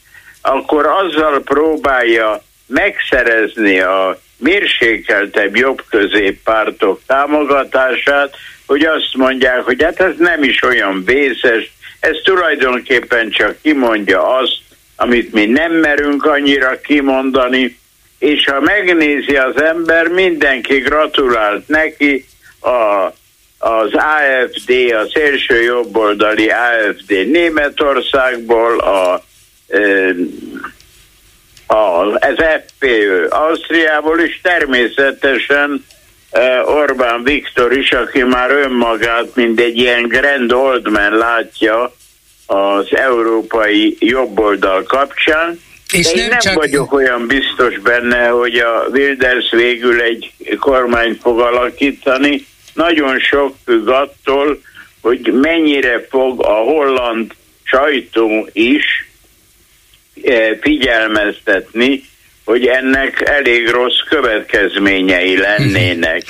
akkor azzal próbálja megszerezni a mérsékeltebb jobb középpártok támogatását, hogy azt mondják, hogy hát ez nem is olyan vészes, ez tulajdonképpen csak kimondja azt, amit mi nem merünk annyira kimondani, és ha megnézi az ember, mindenki gratulált neki, a, az AFD, a szélső jobboldali AFD Németországból, a, a, az FPÖ Ausztriából, és természetesen Orbán Viktor is, aki már önmagát, mint egy ilyen grand old man látja az európai jobboldal kapcsán, és De én nem, csak... vagyok olyan biztos benne, hogy a Wilders végül egy kormányt fog alakítani. Nagyon sok függ attól, hogy mennyire fog a holland sajtó is figyelmeztetni hogy ennek elég rossz következményei lennének.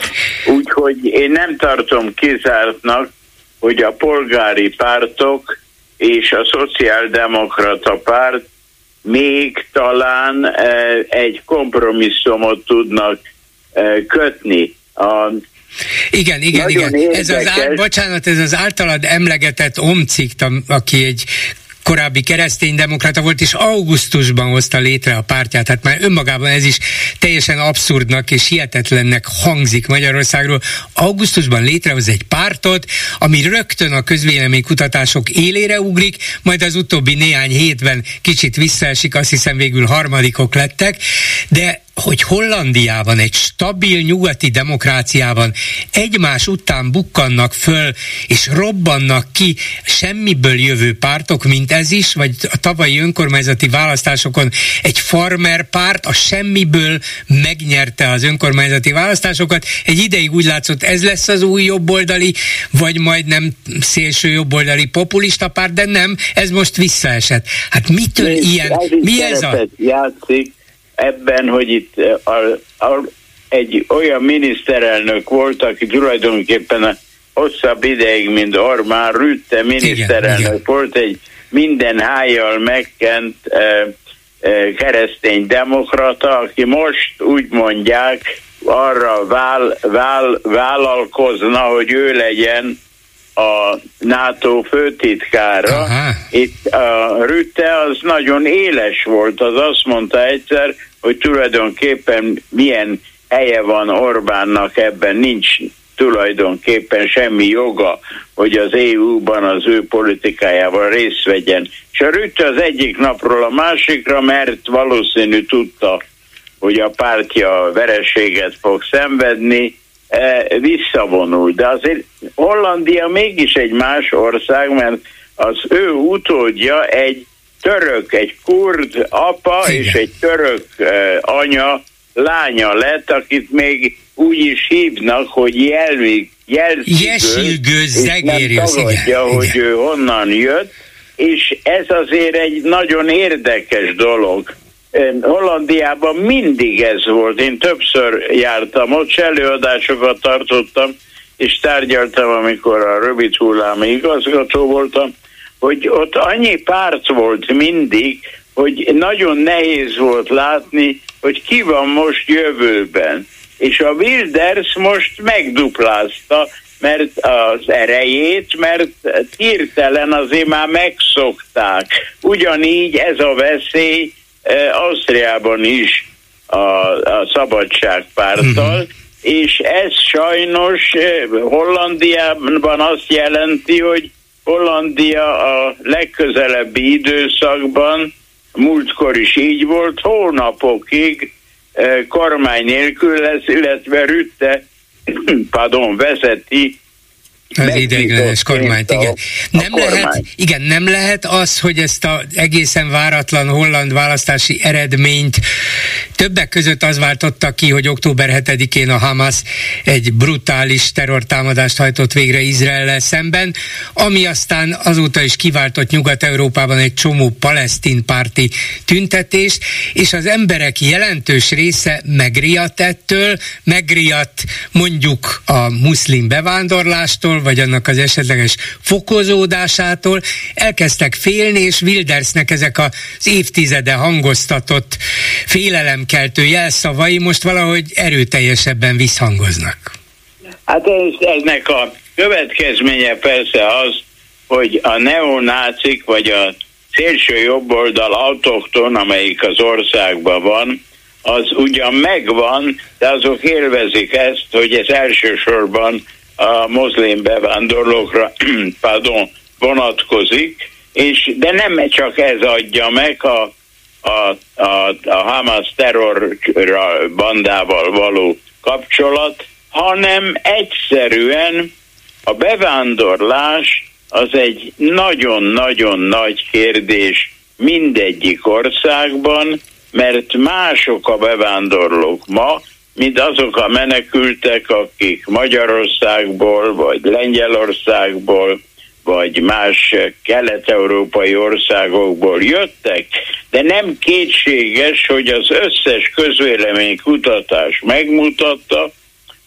Úgyhogy én nem tartom kizártnak, hogy a polgári pártok és a szociáldemokrata párt még talán eh, egy kompromisszumot tudnak eh, kötni. A igen, igen, igen. Ez az, á, bocsánat, ez az általad emlegetett Omcik, aki egy korábbi kereszténydemokrata volt, és augusztusban hozta létre a pártját. Hát már önmagában ez is teljesen abszurdnak és hihetetlennek hangzik Magyarországról. Augusztusban létrehoz egy pártot, ami rögtön a közvéleménykutatások élére ugrik, majd az utóbbi néhány hétben kicsit visszaesik, azt hiszem végül harmadikok lettek, de hogy Hollandiában, egy stabil nyugati demokráciában egymás után bukkannak föl, és robbannak ki semmiből jövő pártok, mint ez is, vagy a tavalyi önkormányzati választásokon egy farmer párt a semmiből megnyerte az önkormányzati választásokat. Egy ideig úgy látszott, ez lesz az új jobboldali, vagy majdnem szélső jobboldali populista párt, de nem, ez most visszaesett. Hát mitől ilyen? Mi ez a... Játszik ebben, hogy itt eh, a, a, egy olyan miniszterelnök volt, aki tulajdonképpen a hosszabb ideig, mint Orbán Rütte miniszterelnök igen, igen. volt, egy minden hájjal megkent e, e, keresztény demokrata, aki most úgy mondják, arra vál, vál, vállalkozna, hogy ő legyen a NATO főtitkára. Aha. Itt a Rütte az nagyon éles volt, az azt mondta egyszer, hogy tulajdonképpen milyen helye van Orbánnak ebben, nincs tulajdonképpen semmi joga, hogy az EU-ban az ő politikájával részt vegyen. És a Rütte az egyik napról a másikra, mert valószínű tudta, hogy a pártja vereséget fog szenvedni, visszavonul. De azért Hollandia mégis egy más ország, mert az ő utódja egy török, egy kurd apa Igen. és egy török uh, anya lánya lett, akit még úgy is hívnak, hogy jelvig, jelzigő, és nem tagadja, hogy Igen. ő honnan jött, és ez azért egy nagyon érdekes dolog. Hollandiában mindig ez volt. Én többször jártam ott, előadásokat tartottam, és tárgyaltam, amikor a rövid hullámi igazgató voltam, hogy ott annyi párt volt mindig, hogy nagyon nehéz volt látni, hogy ki van most jövőben. És a Wilders most megduplázta, mert az erejét, mert hirtelen azért már megszokták. Ugyanígy ez a veszély Ausztriában is a, a szabadságpárttal, uh-huh. és ez sajnos e, Hollandiában azt jelenti, hogy Hollandia a legközelebbi időszakban múltkor is így volt, hónapokig kormány nélkül lesz, illetve Rütte, *clears throat* pardon, vezeti az ideiglenes kormányt, igen. Nem kormány. lehet, igen, nem lehet az, hogy ezt a egészen váratlan holland választási eredményt többek között az váltotta ki, hogy október 7-én a Hamas egy brutális terrortámadást hajtott végre Izrael szemben, ami aztán azóta is kiváltott Nyugat-Európában egy csomó palesztin párti tüntetést, és az emberek jelentős része megriadt ettől, megriadt mondjuk a muszlim bevándorlástól, vagy annak az esetleges fokozódásától elkezdtek félni, és Wildersnek ezek az évtizede hangoztatott félelemkeltő jelszavai most valahogy erőteljesebben visszhangoznak. Hát ez, eznek a következménye persze az, hogy a neonácik vagy a szélső jobboldal autokton, amelyik az országban van, az ugyan megvan, de azok élvezik ezt, hogy ez elsősorban a moszlim bevándorlókra *clears throat* pardon, vonatkozik, és, de nem csak ez adja meg a, a, a, a Hamas terror bandával való kapcsolat, hanem egyszerűen a bevándorlás az egy nagyon-nagyon nagy kérdés mindegyik országban, mert mások a bevándorlók ma, mint azok a menekültek, akik Magyarországból, vagy Lengyelországból, vagy más kelet-európai országokból jöttek, de nem kétséges, hogy az összes közvéleménykutatás megmutatta,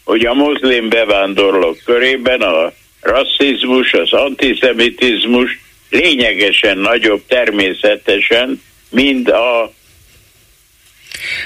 hogy a muszlim bevándorlók körében a rasszizmus, az antiszemitizmus lényegesen nagyobb természetesen, mint a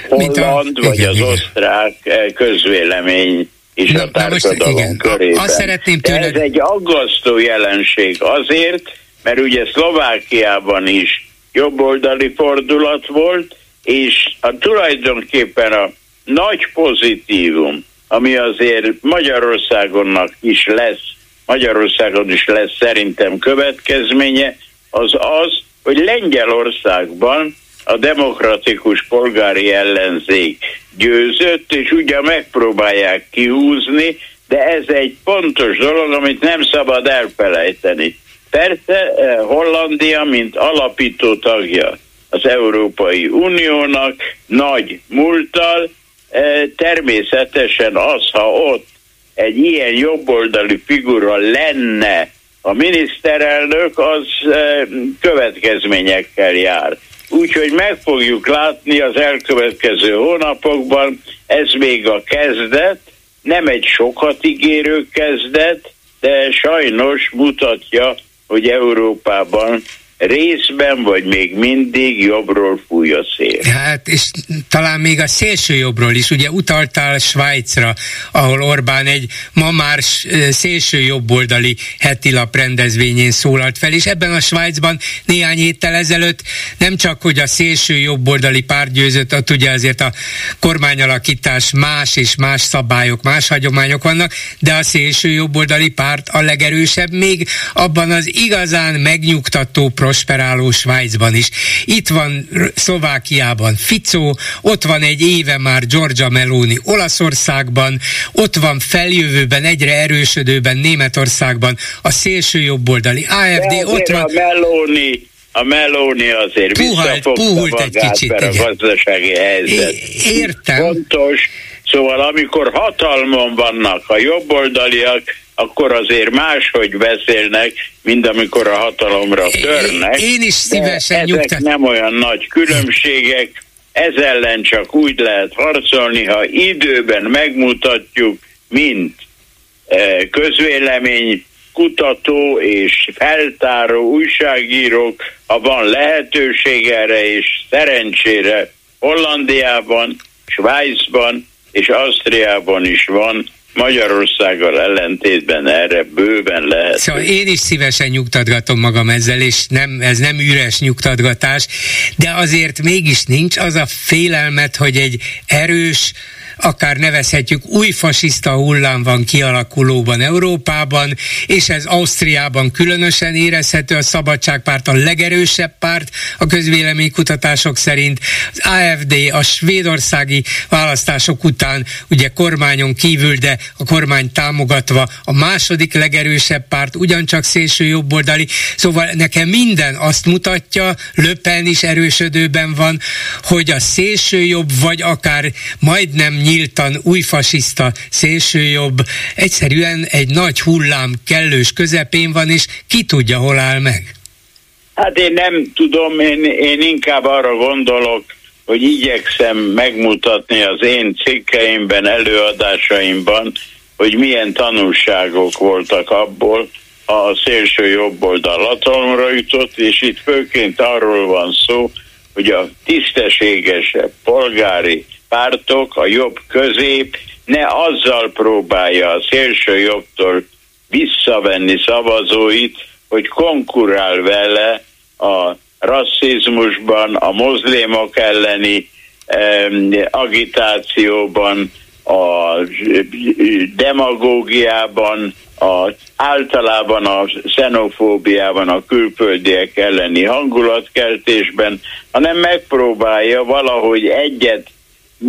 holland vagy igen, az igen. osztrák eh, közvélemény és na, a társadalom most, körében. Azt szeretném tőled... Ez egy aggasztó jelenség azért, mert ugye Szlovákiában is jobboldali fordulat volt, és a, tulajdonképpen a nagy pozitívum, ami azért Magyarországonnak is lesz, Magyarországon is lesz szerintem következménye, az az, hogy Lengyelországban a demokratikus polgári ellenzék győzött, és ugye megpróbálják kihúzni, de ez egy pontos dolog, amit nem szabad elfelejteni. Persze eh, Hollandia, mint alapító tagja az Európai Uniónak, nagy múltal, eh, természetesen az, ha ott egy ilyen jobboldali figura lenne a miniszterelnök, az eh, következményekkel jár. Úgyhogy meg fogjuk látni az elkövetkező hónapokban, ez még a kezdet, nem egy sokat ígérő kezdet, de sajnos mutatja, hogy Európában részben vagy még mindig jobbról fúj a szél. Hát, és talán még a szélső jobbról is, ugye utaltál Svájcra, ahol Orbán egy ma már szélső jobboldali heti lap rendezvényén szólalt fel, és ebben a Svájcban néhány héttel ezelőtt nem csak, hogy a szélső jobboldali párt győzött, ott ugye azért a kormányalakítás más és más szabályok, más hagyományok vannak, de a szélső jobboldali párt a legerősebb még abban az igazán megnyugtató prosperáló Svájcban is. Itt van Szlovákiában Fico, ott van egy éve már Giorgia Meloni Olaszországban, ott van feljövőben egyre erősödőben Németországban a szélső jobboldali AFD, ott van... A Meloni a Meloni azért puhalt, puhult egy kicsit, igen. a gazdasági helyzet. É, értem. Fontos, szóval amikor hatalmon vannak a jobboldaliak, akkor azért máshogy beszélnek, mint amikor a hatalomra törnek. Én is szívesen nyugtat. nem olyan nagy különbségek, ez ellen csak úgy lehet harcolni, ha időben megmutatjuk, mint e, közvélemény kutató és feltáró újságírók, ha van lehetőség erre, és szerencsére Hollandiában, Svájcban és Ausztriában is van Magyarországgal ellentétben erre bőven lehet. Szóval én is szívesen nyugtatgatom magam ezzel, és nem, ez nem üres nyugtatgatás, de azért mégis nincs az a félelmet, hogy egy erős, akár nevezhetjük új fasiszta hullám van kialakulóban Európában, és ez Ausztriában különösen érezhető, a Szabadságpárt a legerősebb párt a közvéleménykutatások szerint, az AFD a svédországi választások után ugye kormányon kívül, de a kormány támogatva a második legerősebb párt, ugyancsak szélső jobboldali, szóval nekem minden azt mutatja, Löpen is erősödőben van, hogy a szélső jobb, vagy akár majdnem nyíltan új fasiszta szélsőjobb egyszerűen egy nagy hullám kellős közepén van, és ki tudja, hol áll meg? Hát én nem tudom, én, én inkább arra gondolok, hogy igyekszem megmutatni az én cikkeimben, előadásaimban, hogy milyen tanulságok voltak abból, a szélső jobb oldal hatalomra jutott, és itt főként arról van szó, hogy a tisztességesebb polgári pártok, a jobb közép ne azzal próbálja a szélső jobbtól visszavenni szavazóit, hogy konkurál vele a rasszizmusban, a mozlémok elleni eh, agitációban, a demagógiában, a, általában a xenofóbiában, a külföldiek elleni hangulatkeltésben, hanem megpróbálja valahogy egyet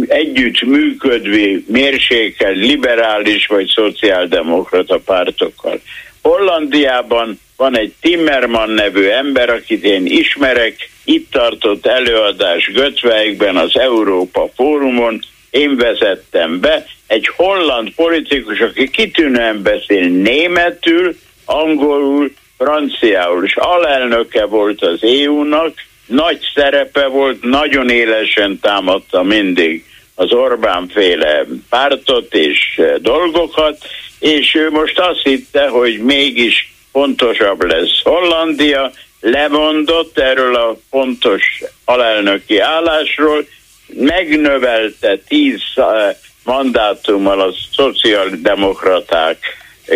együtt működvi mérsékelt liberális vagy szociáldemokrata pártokkal. Hollandiában van egy Timmerman nevű ember, akit én ismerek, itt tartott előadás Götveikben az Európa Fórumon, én vezettem be, egy holland politikus, aki kitűnően beszél németül, angolul, franciául, és alelnöke volt az EU-nak, nagy szerepe volt, nagyon élesen támadta mindig az Orbán féle pártot és eh, dolgokat, és ő most azt hitte, hogy mégis pontosabb lesz Hollandia, lemondott erről a pontos alelnöki állásról, megnövelte tíz eh, mandátummal a szociáldemokraták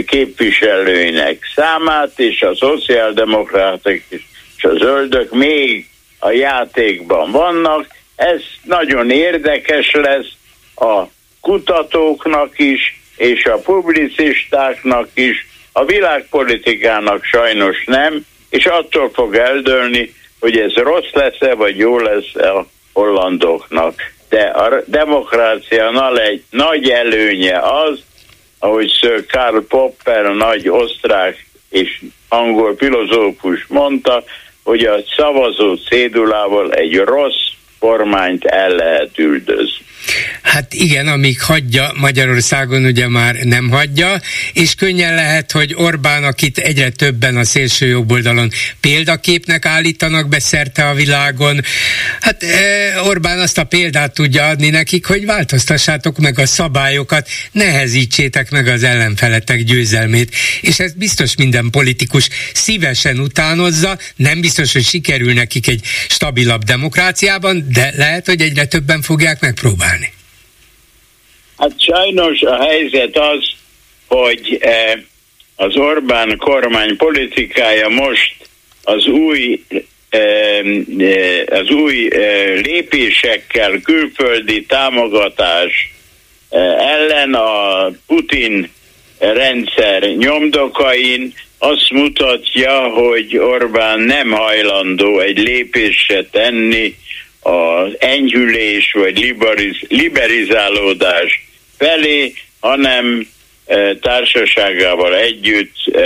képviselőinek számát, és a szociáldemokraták és a zöldök még a játékban vannak. Ez nagyon érdekes lesz a kutatóknak is, és a publicistáknak is, a világpolitikának sajnos nem, és attól fog eldőlni, hogy ez rossz lesz-e, vagy jó lesz a hollandoknak. De a demokrácia egy nagy előnye az, ahogy Sir Karl Popper, nagy osztrák és angol filozófus mondta, hogy a szavazó cédulával egy rossz kormányt el lehet üldözni. Hát igen, amíg hagyja, Magyarországon ugye már nem hagyja, és könnyen lehet, hogy Orbán, akit egyre többen a szélső jobb oldalon példaképnek állítanak be szerte a világon, hát e, Orbán azt a példát tudja adni nekik, hogy változtassátok meg a szabályokat, nehezítsétek meg az ellenfeletek győzelmét, és ezt biztos minden politikus szívesen utánozza, nem biztos, hogy sikerül nekik egy stabilabb demokráciában, de lehet, hogy egyre többen fogják megpróbálni. Hát sajnos a helyzet az, hogy eh, az Orbán kormány politikája most az új eh, eh, az új lépésekkel külföldi támogatás ellen a Putin rendszer nyomdokain azt mutatja, hogy Orbán nem hajlandó egy lépésre tenni az enyhülés vagy liberiz, liberizálódás felé, hanem e, társaságával együtt e,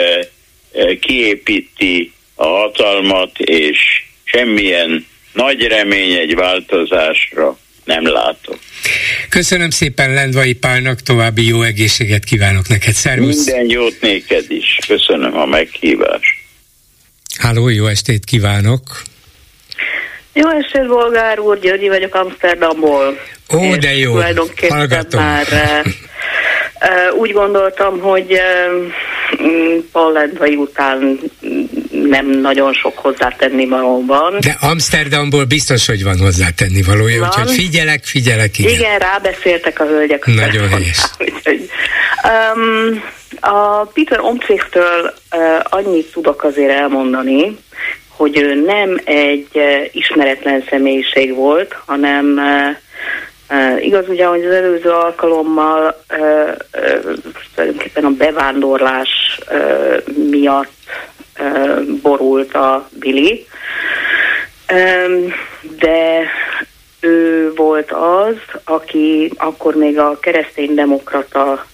e, kiépíti a hatalmat, és semmilyen nagy remény egy változásra nem látok. Köszönöm szépen Lendvai Pálnak, további jó egészséget kívánok neked, szervusz! Minden jót néked is, köszönöm a meghívást. Háló, jó estét kívánok! Jó estét, Bolgár úr, Györgyi vagyok Amsterdamból. Ó, de jó, hallgatom. Már, úgy gondoltam, hogy Pallendvai után nem nagyon sok hozzátenni valóban. De Amsterdamból biztos, hogy van hozzátenni valója, van. úgyhogy figyelek, figyelek, igen. Igen, rábeszéltek a hölgyek. Nagyon helyes. *laughs* um, a Peter Omtzigtől uh, annyit tudok azért elmondani, hogy ő nem egy ismeretlen személyiség volt, hanem igaz ugye, hogy az előző alkalommal tulajdonképpen a bevándorlás miatt borult a Billy, de ő volt az, aki akkor még a kereszténydemokrata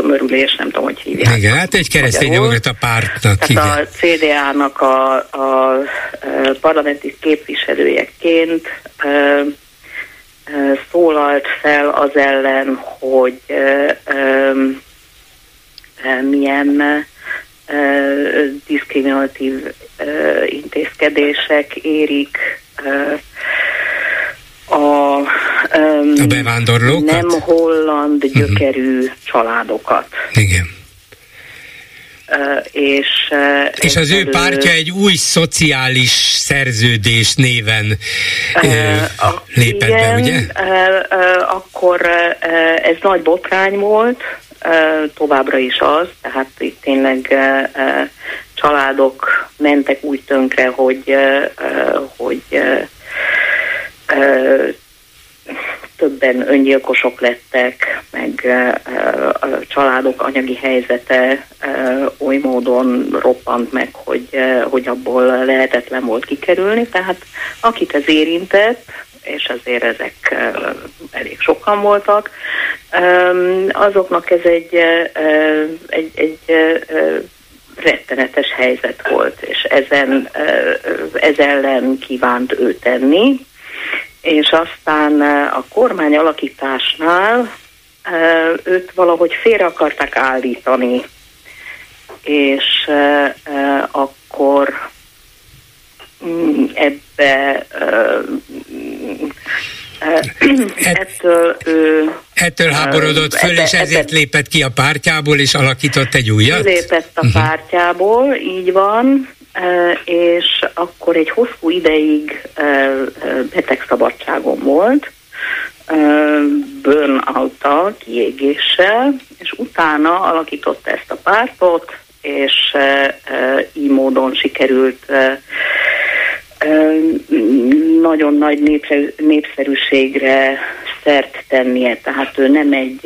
tömörülés, nem tudom, hogy hívják. Igen, hát egy kereszténydemokrata pártnak. Tehát igen. a CDA-nak a, a, a parlamenti képviselőjeként uh, szólalt fel az ellen, hogy milyen diszkriminatív intézkedések érik a, a bevándorlókat? nem holland mhm. gyökerű uh-huh. családokat. Igen. Uh, és, uh, és az ő pártja egy új szociális szerződés néven uh, lépett igen, be, ugye? Akkor ez nagy botrány volt, továbbra is az, tehát itt tényleg családok mentek úgy tönkre, hogy, hogy többen öngyilkosok lettek, meg a családok anyagi helyzete oly módon roppant meg, hogy, hogy abból lehetetlen volt kikerülni. Tehát akit ez érintett, és azért ezek elég sokan voltak, azoknak ez egy, egy, egy rettenetes helyzet volt, és ezen, ez ellen kívánt ő tenni és aztán a kormány alakításnál őt valahogy félre akarták állítani, és akkor mm, ebbe ettől ő Ettől háborodott föl, ebbe, és ezért ebbe, lépett ki a pártjából, és alakított egy újat? Lépett a uh-huh. pártjából, így van, és akkor egy hosszú ideig betegszabadságon volt, burnout kiégéssel, és utána alakította ezt a pártot, és így módon sikerült nagyon nagy népszerűségre szert tennie, tehát ő nem egy...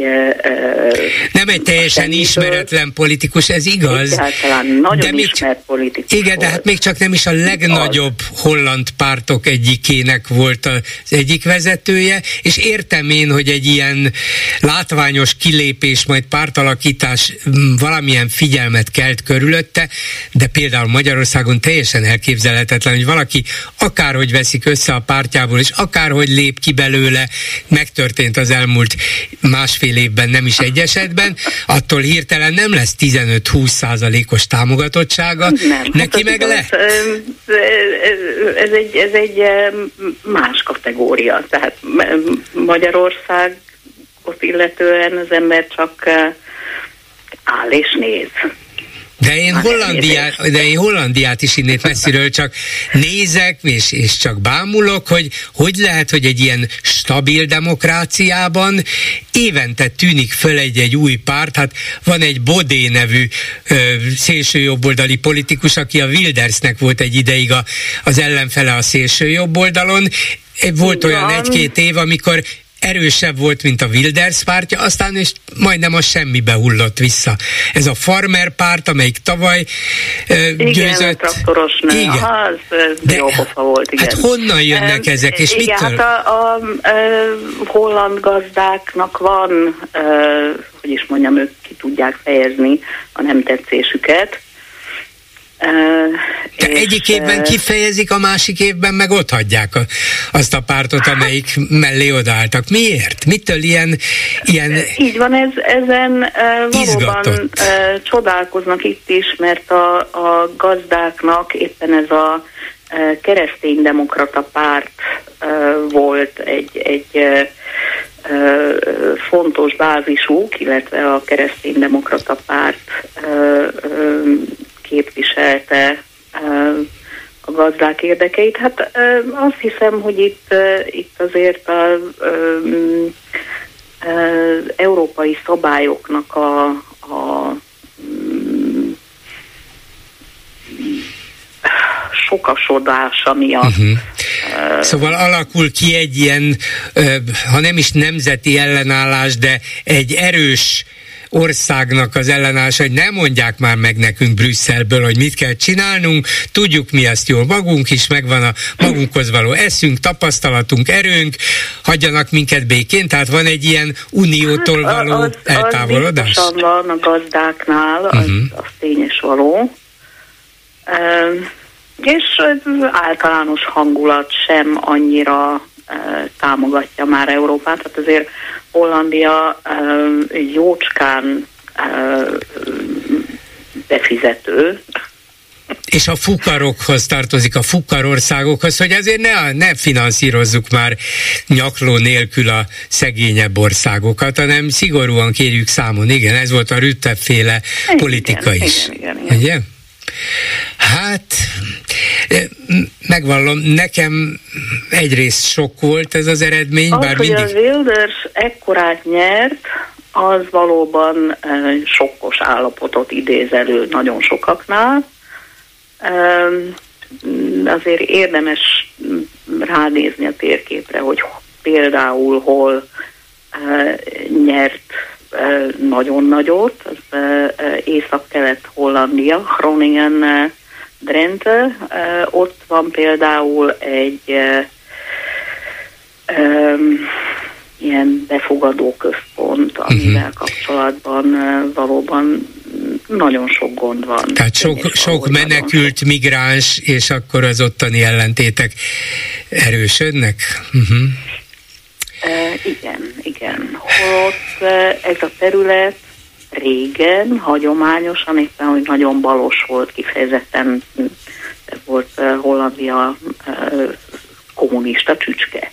Nem egy teljesen ismeretlen politikus, ez igaz. Egyáltalán nagyon de még ismert politikus Igen, volt. de hát még csak nem is a legnagyobb az. holland pártok egyikének volt az egyik vezetője, és értem én, hogy egy ilyen látványos kilépés, majd pártalakítás valamilyen figyelmet kelt körülötte, de például Magyarországon teljesen elképzelhetetlen, hogy valaki akárhogy veszik össze a pártjából, és akárhogy lép ki belőle, meg megtörtént az elmúlt másfél évben, nem is egy esetben, attól hirtelen nem lesz 15-20 százalékos támogatottsága, nem, neki hát meg lesz. Ez egy, ez egy más kategória, tehát Magyarország ott illetően az ember csak áll és néz. De én, Hollandiát, de én Hollandiát is innét messziről csak nézek, és, és csak bámulok, hogy hogy lehet, hogy egy ilyen stabil demokráciában évente tűnik föl egy-egy új párt, hát van egy Bodé nevű ö, szélsőjobboldali politikus, aki a Wildersnek volt egy ideig a, az ellenfele a szélsőjobboldalon, volt olyan egy-két év, amikor erősebb volt, mint a Wilders pártja, aztán és majdnem a semmibe hullott vissza. Ez a farmer párt, amelyik tavaly uh, igen, győzött. traktoros nő. Igen, Aha, az, ez De, jó volt, igen. Hát honnan jönnek um, ezek, és igen, mitől? Hát a, a, a, a holland gazdáknak van, uh, hogy is mondjam, ők ki tudják fejezni a nem tetszésüket, de egyik évben kifejezik, a másik évben meg ott hagyják a, azt a pártot, amelyik mellé odaálltak. Miért? Mitől ilyen... ilyen Így van, ez, ezen uh, valóban csodálkoznak itt is, mert a, a gazdáknak éppen ez a kereszténydemokrata párt volt egy, egy fontos bázisuk, illetve a kereszténydemokrata párt képviselte a gazdák érdekeit. Hát azt hiszem, hogy itt, itt azért az, az európai szabályoknak a, a sokasodása miatt uh-huh. Szóval alakul ki egy ilyen, ha nem is nemzeti ellenállás, de egy erős országnak az ellenállás, hogy nem mondják már meg nekünk Brüsszelből, hogy mit kell csinálnunk, tudjuk mi ezt jól magunk is, megvan a magunkhoz való eszünk, tapasztalatunk, erőnk, hagyjanak minket békén, tehát van egy ilyen uniótól hát, való az, eltávolodás? Az van a gazdáknál, az, uh-huh. az tényes való. és az általános hangulat sem annyira támogatja már Európát, tehát azért Hollandia jócskán befizető, és a fukarokhoz tartozik, a fukarországokhoz, hogy azért ne, ne finanszírozzuk már nyakló nélkül a szegényebb országokat, hanem szigorúan kérjük számon. Igen, ez volt a Rütte-féle politika igen, is. Igen, igen, igen. Ugye? Hát, megvallom, nekem egyrészt sok volt ez az eredmény, az, bár hogy mindig... a Wilders ekkorát nyert, az valóban sokkos állapotot idéz elő nagyon sokaknál. Azért érdemes ránézni a térképre, hogy például hol nyert nagyon nagyot, az észak-kelet Hollandia, Groningen Drenthe, ott van például egy ilyen befogadó központ, amivel uh-huh. kapcsolatban valóban nagyon sok gond van. Tehát sok, sok menekült migráns, és akkor az ottani ellentétek erősödnek? Uh-huh. Igen, igen. Holott ez a terület régen, hagyományosan, éppen, hogy nagyon balos volt, kifejezetten volt Hollandia kommunista csücske.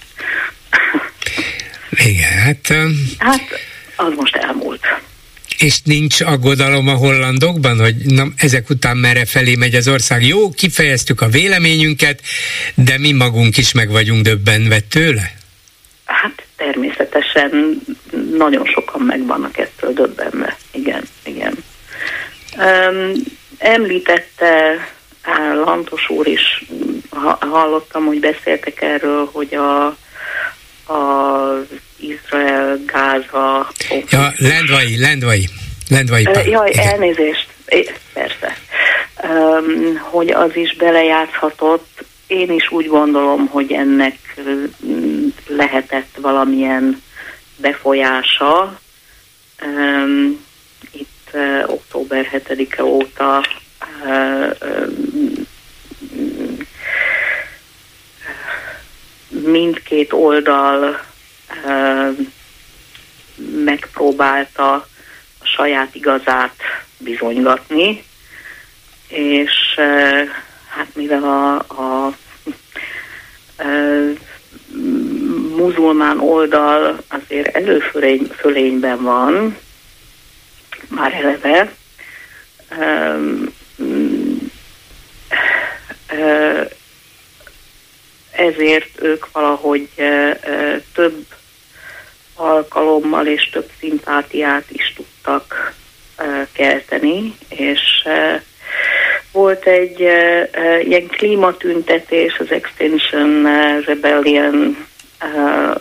Igen, hát... Hát, az most elmúlt. És nincs aggodalom a hollandokban, hogy na, ezek után merre felé megy az ország? Jó, kifejeztük a véleményünket, de mi magunk is meg vagyunk döbbenve tőle? Hát természetesen nagyon sokan meg vannak ettől döbbenve. Igen, igen. Um, említette Lantos úr is, ha, hallottam, hogy beszéltek erről, hogy a, a Izrael-Gáza... Ja, Lendvai, Lendvai. Lendvai pár. Jaj, igen. elnézést. Persze. Um, hogy az is belejátszhatott. Én is úgy gondolom, hogy ennek lehetett valamilyen befolyása. Itt október 7-e óta mindkét oldal megpróbálta a saját igazát bizonygatni, és hát mivel a, a uh, muzulmán oldal azért előfölényben van, már eleve, ezért ők valahogy több alkalommal és több szimpátiát is tudtak kelteni, és volt egy ilyen klímatüntetés, az Extinction Rebellion uh,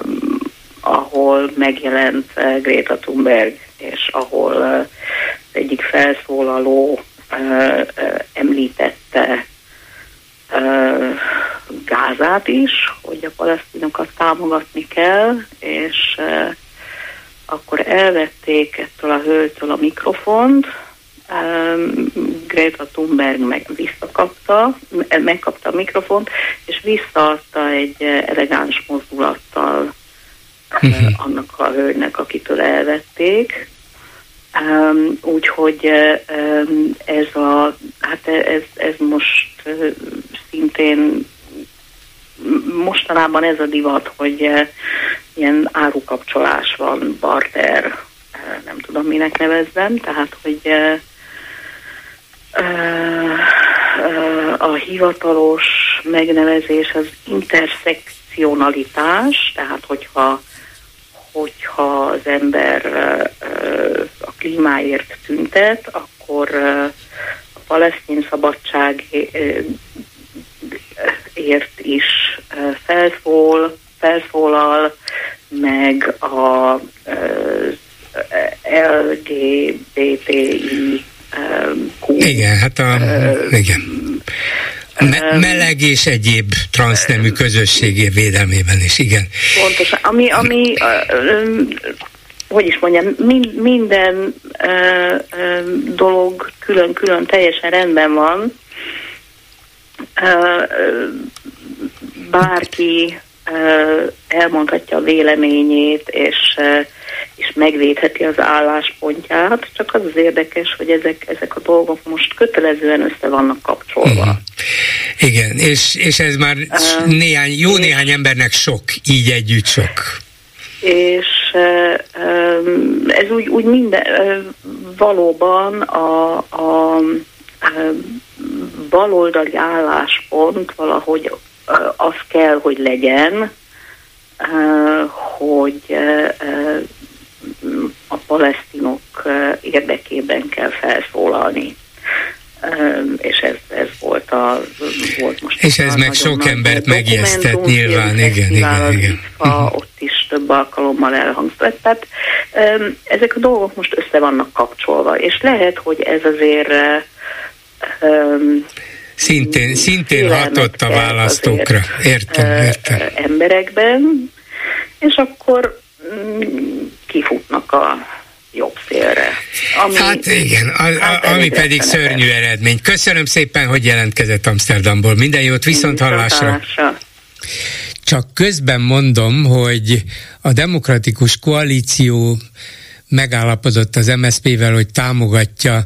ahol megjelent uh, Greta Thunberg, és uh, uh, egyik felszólaló uh, uh, említette uh, Gázát is, hogy a palesztinokat támogatni kell, és uh, akkor elvették ettől a hölgytől a mikrofont, Greta Thunberg meg visszakapta, megkapta a mikrofont, és visszaadta egy elegáns mozdulattal uh-huh. annak a hölgynek, akitől elvették. Um, úgyhogy um, ez a, hát ez, ez most uh, szintén mostanában ez a divat, hogy uh, ilyen árukapcsolás van, barter, uh, nem tudom minek nevezzem, tehát hogy uh, a hivatalos megnevezés az interszekcionalitás, tehát hogyha, hogyha az ember a klímáért tüntet, akkor a palesztin szabadságért is felszól, felszólal, meg a LGBTI igen, hát a, igen. Me- meleg és egyéb transznemű közösségé védelmében is, igen. Pontosan. Ami, ami hogy is mondjam, minden dolog külön-külön teljesen rendben van. bárki elmondhatja a véleményét, és és megvédheti az álláspontját, csak az az érdekes, hogy ezek, ezek a dolgok most kötelezően össze vannak kapcsolva. Uh-huh. Igen, és, és ez már uh, néhány, jó néhány embernek sok, így együtt sok. És uh, ez úgy, úgy minden, uh, valóban a, a baloldali álláspont valahogy az kell, hogy legyen, hogy a palesztinok érdekében kell felszólalni. És ez, ez volt, a, volt most. És ez meg sok embert megijesztett nyilván, igen, igen, igen. A, ott is több alkalommal elhangzott. Tehát ezek a dolgok most össze vannak kapcsolva, és lehet, hogy ez azért Szintén, szintén hatott a választókra. Értem, értem. Emberekben, és akkor mm, kifutnak a jobb szélre. Ami, hát igen, a, a, hát ami pedig szörnyű eredmény. Köszönöm szépen, hogy jelentkezett Amsterdamból. Minden jót, viszont hallásra. Csak közben mondom, hogy a demokratikus koalíció megállapodott az MSZP-vel, hogy támogatja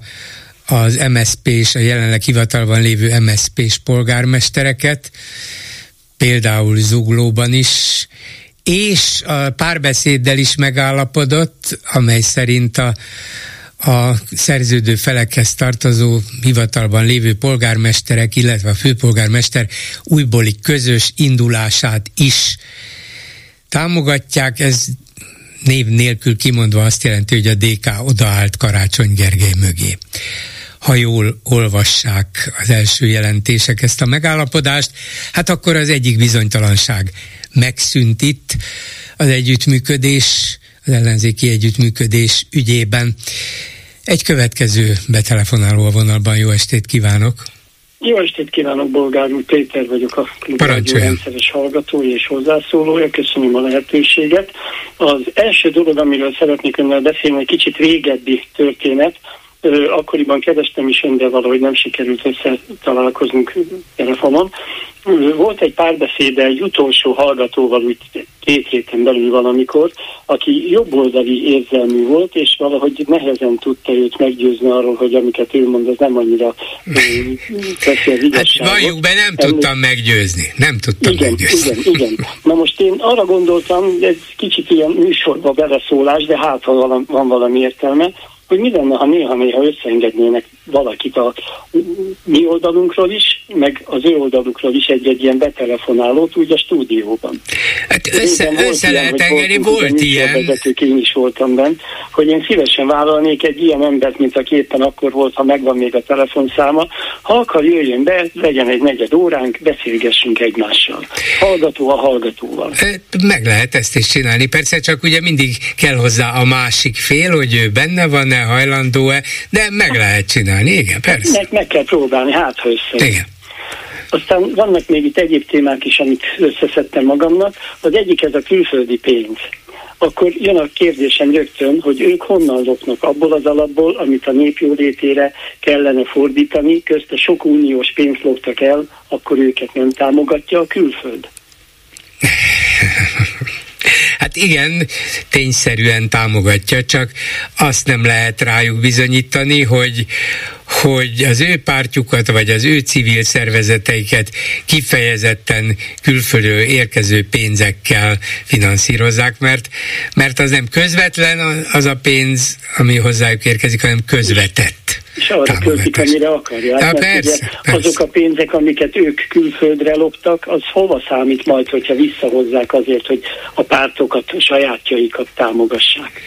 az MSZP és a jelenleg hivatalban lévő MSZP-s polgármestereket, például Zuglóban is, és a párbeszéddel is megállapodott, amely szerint a, a szerződő felekhez tartozó hivatalban lévő polgármesterek, illetve a főpolgármester újbóli közös indulását is támogatják. Ez név nélkül kimondva azt jelenti, hogy a DK odaállt Karácsony Gergely mögé ha jól olvassák az első jelentések ezt a megállapodást, hát akkor az egyik bizonytalanság megszűnt itt az együttműködés, az ellenzéki együttműködés ügyében. Egy következő betelefonáló a vonalban, jó estét kívánok! Jó estét kívánok, Bolgár úr, Péter vagyok a Klubrádió rendszeres hallgatója és hozzászólója, köszönöm a lehetőséget. Az első dolog, amiről szeretnék önnel beszélni, egy kicsit régebbi történet, akkoriban kerestem is ön, de valahogy nem sikerült összetalálkoznunk telefonon. Volt egy párbeszéd egy utolsó hallgatóval úgy két héten belül valamikor, aki jobboldali érzelmű volt, és valahogy nehezen tudta őt meggyőzni arról, hogy amiket ő mond, az nem annyira *laughs* teszi az igazságot. Hát valljuk be, nem tudtam meggyőzni. Nem tudtam igen, meggyőzni. Igen, igen. Na most én arra gondoltam, ez kicsit ilyen műsorba beleszólás, de hát ha van valami értelme, hogy mi lenne, ha néha-néha összeengednének valakit a mi oldalunkról is, meg az ő oldalukról is egy-egy ilyen betelefonálót úgy a stúdióban. Hát össze, össze ilyen, lehet engedni, volt ilyen. Vezetők, én is voltam bent, hogy én szívesen vállalnék egy ilyen embert, mint aki éppen akkor volt, ha megvan még a telefonszáma. Ha akar, jöjjön be, legyen egy negyed óránk, beszélgessünk egymással. Hallgató a hallgatóval. Meg lehet ezt is csinálni, persze csak ugye mindig kell hozzá a másik fél, hogy ő benne van-e, hajlandó-e, de meg lehet csinálni, igen, persze. Meg, meg kell próbálni, hát ha össze. Igen. Aztán vannak még itt egyéb témák is, amit összeszedtem magamnak. Az egyik ez a külföldi pénz. Akkor jön a kérdésem rögtön, hogy ők honnan lopnak abból az alapból, amit a népjólétére kellene fordítani, közte sok uniós pénzt loptak el, akkor őket nem támogatja a külföld. *laughs* Hát igen, tényszerűen támogatja, csak azt nem lehet rájuk bizonyítani, hogy, hogy az ő pártjukat, vagy az ő civil szervezeteiket kifejezetten külföldről érkező pénzekkel finanszírozzák, mert, mert az nem közvetlen az a pénz, ami hozzájuk érkezik, hanem közvetett. És arra költik, amire akarják. Ja, persze, persze. azok a pénzek, amiket ők külföldre loptak, az hova számít majd, hogyha visszahozzák azért, hogy a pártokat, a sajátjaikat támogassák?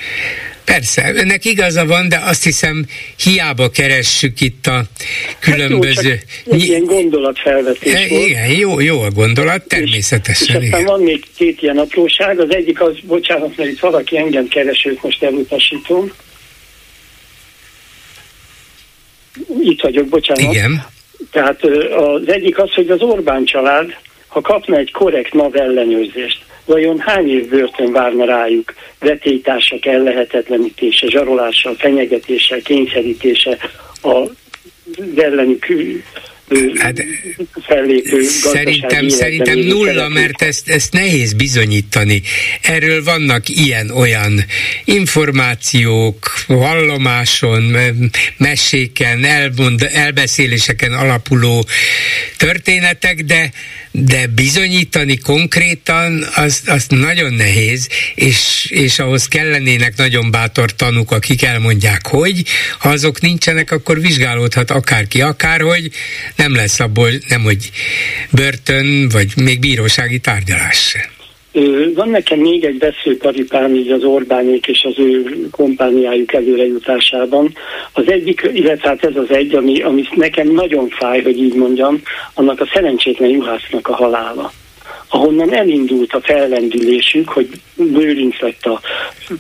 Persze, önnek igaza van, de azt hiszem hiába keressük nézzük itt a különböző... Hát jó, ilyen gondolatfelvetés e, volt. Igen, jó, jó a gondolat, természetesen. És, és aztán van még két ilyen apróság, az egyik az, bocsánat, mert itt valaki engem keresőt most elutasítom. Itt vagyok, bocsánat. Igen. Tehát az egyik az, hogy az Orbán család, ha kapna egy korrekt NAV ellenőrzést, vajon hány év börtön várna rájuk? Vetélytársak ellehetetlenítése, zsarolással, fenyegetéssel, kényszerítése, a ellenük hát, Szerintem, szerintem nulla, mert ezt, ezt nehéz bizonyítani. Erről vannak ilyen-olyan információk, vallomáson, meséken, elmond, elbeszéléseken alapuló történetek, de de bizonyítani konkrétan azt, azt nagyon nehéz, és, és ahhoz kellenének nagyon bátor tanúk, akik elmondják, hogy ha azok nincsenek, akkor vizsgálódhat akárki, akárhogy, nem lesz abból nem, hogy börtön, vagy még bírósági tárgyalás se. Van nekem még egy veszőparipám így az Orbánék és az ő kompániájuk előrejutásában. Az egyik, illetve hát ez az egy, ami, ami nekem nagyon fáj, hogy így mondjam, annak a szerencsétlen juhásznak a halála ahonnan elindult a fellendülésük, hogy Bőrinc lett a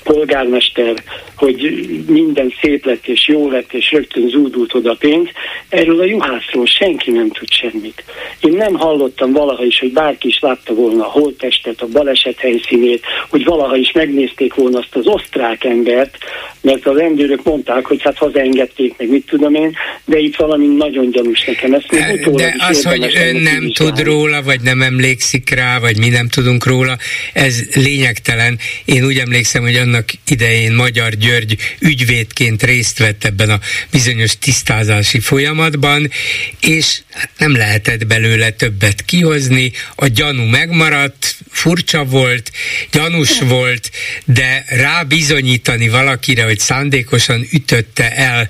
polgármester, hogy minden szép lett és jó lett, és rögtön zúdult oda pénz, erről a juhászról senki nem tud semmit. Én nem hallottam valaha is, hogy bárki is látta volna a holttestet, a baleset helyszínét, hogy valaha is megnézték volna azt az osztrák embert, mert a rendőrök mondták, hogy hát hazaengedték meg, mit tudom én, de itt valami nagyon gyanús nekem. Ezt még de az, hogy ön nem tud róla, vagy nem emlékszik rá, vagy mi nem tudunk róla, ez lényegtelen. Én úgy emlékszem, hogy annak idején Magyar György ügyvédként részt vett ebben a bizonyos tisztázási folyamatban, és nem lehetett belőle többet kihozni, a gyanú megmaradt, furcsa volt, gyanús *laughs* volt, de rá bizonyítani valakire, hogy szándékosan ütötte el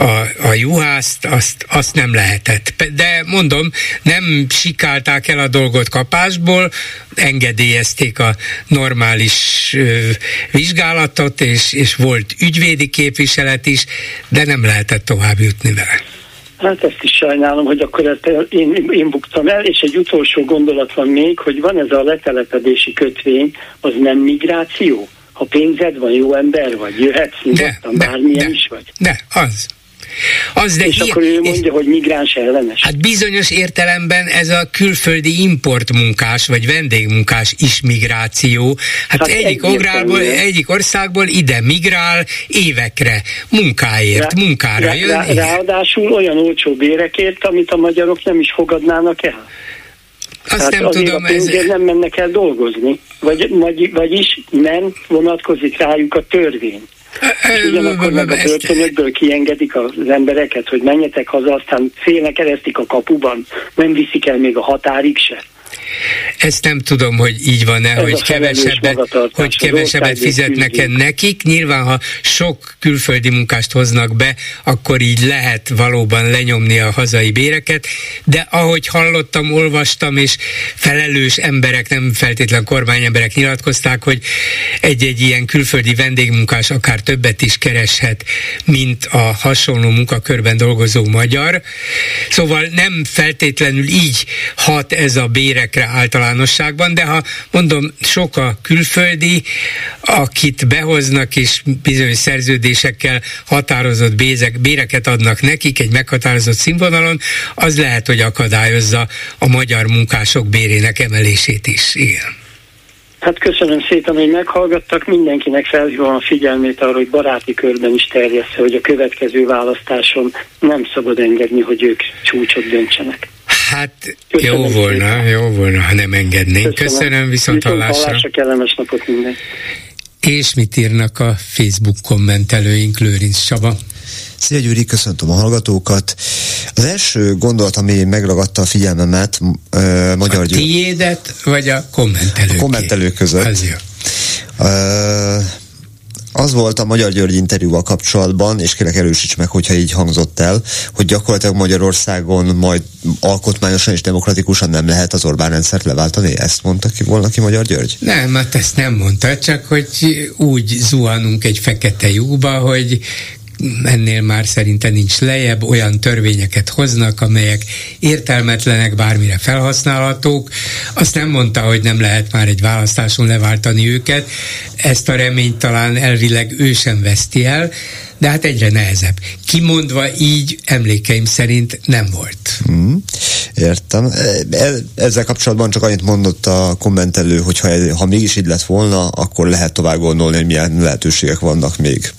a, a juhászt, azt, azt nem lehetett. De mondom, nem sikálták el a dolgot kapásból, engedélyezték a normális ö, vizsgálatot, és, és volt ügyvédi képviselet is, de nem lehetett tovább jutni vele. Hát ezt is sajnálom, hogy akkor ezt én, én buktam el, és egy utolsó gondolat van még, hogy van ez a letelepedési kötvény, az nem migráció? Ha pénzed van, jó ember vagy, jöhetsz nyugodtan, bármilyen de, is vagy. De, az. Az, de és hi- akkor ő mondja, és, hogy migráns ellenes. Hát bizonyos értelemben ez a külföldi importmunkás vagy vendégmunkás is migráció. Hát, hát egyik, ográlból, egyik országból ide migrál évekre, munkáért, rá, munkára rá, jön. Rá, ráadásul olyan olcsó bérekért, amit a magyarok nem is fogadnának el. Azt hát nem tudom. A ez... nem mennek el dolgozni, vagy, vagy, vagyis nem vonatkozik rájuk a törvény. És ugyanakkor meg a börtönökből kiengedik az embereket, hogy menjetek haza, aztán félnek keresztik a kapuban, nem viszik el még a határig se. Ezt nem tudom, hogy így van-e, hogy kevesebbet, hogy kevesebbet fizetnek -e nekik. Nyilván, ha sok külföldi munkást hoznak be, akkor így lehet valóban lenyomni a hazai béreket, de ahogy hallottam, olvastam, és felelős emberek, nem feltétlen kormányemberek nyilatkozták, hogy egy-egy ilyen külföldi vendégmunkás akár többet is kereshet, mint a hasonló munkakörben dolgozó magyar. Szóval nem feltétlenül így hat ez a bérekre általánosságban, de ha mondom, sok a külföldi, akit behoznak és bizonyos szerződésekkel határozott bézek, béreket adnak nekik egy meghatározott színvonalon, az lehet, hogy akadályozza a magyar munkások bérének emelését is. Igen. Hát köszönöm szépen, hogy meghallgattak. Mindenkinek felhívom a figyelmét arra, hogy baráti körben is terjessze, hogy a következő választáson nem szabad engedni, hogy ők csúcsot döntsenek. Hát Köszönöm jó volna, szépen. jó volna, ha nem engednénk. Köszönöm, Köszönöm viszont, viszont hallásra. hallásra. kellemes napot minden. És mit írnak a Facebook kommentelőink, Lőrinc Csaba? Szia Gyuri, köszöntöm a hallgatókat. Az első gondolat, ami megragadta a figyelmemet, uh, Magyar A tiédet, vagy a kommentelők? A kommentelők között. Az jó. Uh, az volt a Magyar György interjúval kapcsolatban, és kérek erősíts meg, hogyha így hangzott el, hogy gyakorlatilag Magyarországon majd alkotmányosan és demokratikusan nem lehet az Orbán rendszert leváltani? Ezt mondta ki volna ki Magyar György? Nem, hát ezt nem mondta, csak hogy úgy zuhanunk egy fekete lyukba, hogy ennél már szerinte nincs lejjebb, olyan törvényeket hoznak, amelyek értelmetlenek, bármire felhasználhatók. Azt nem mondta, hogy nem lehet már egy választáson leváltani őket, ezt a reményt talán elvileg ő sem veszti el, de hát egyre nehezebb. Kimondva így emlékeim szerint nem volt. Mm, értem. E, ezzel kapcsolatban csak annyit mondott a kommentelő, hogy ha, ha mégis így lett volna, akkor lehet tovább gondolni, hogy milyen lehetőségek vannak még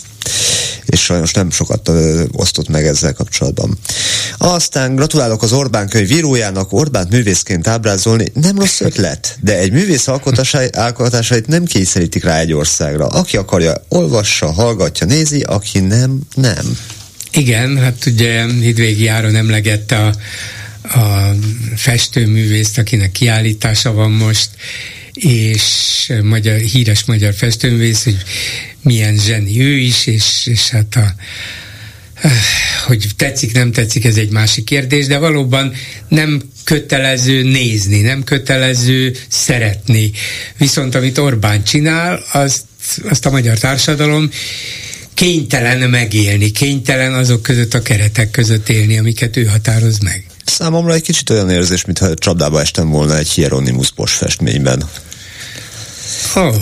és sajnos nem sokat ö, osztott meg ezzel kapcsolatban. Aztán gratulálok az Orbán könyv írójának, Orbánt művészként ábrázolni nem rossz ötlet, de egy művész alkotásait, nem kényszerítik rá egy országra. Aki akarja, olvassa, hallgatja, nézi, aki nem, nem. Igen, hát ugye Hidvégi Áron emlegette a, a festőművészt, akinek kiállítása van most, és magyar, híres magyar festőművész, hogy milyen zseni ő is, és, és hát a, hogy tetszik, nem tetszik, ez egy másik kérdés, de valóban nem kötelező nézni, nem kötelező szeretni. Viszont amit Orbán csinál, azt, azt a magyar társadalom kénytelen megélni, kénytelen azok között a keretek között élni, amiket ő határoz meg. Számomra egy kicsit olyan érzés, mintha csapdába estem volna egy Hieronymus Bosch festményben. Oh,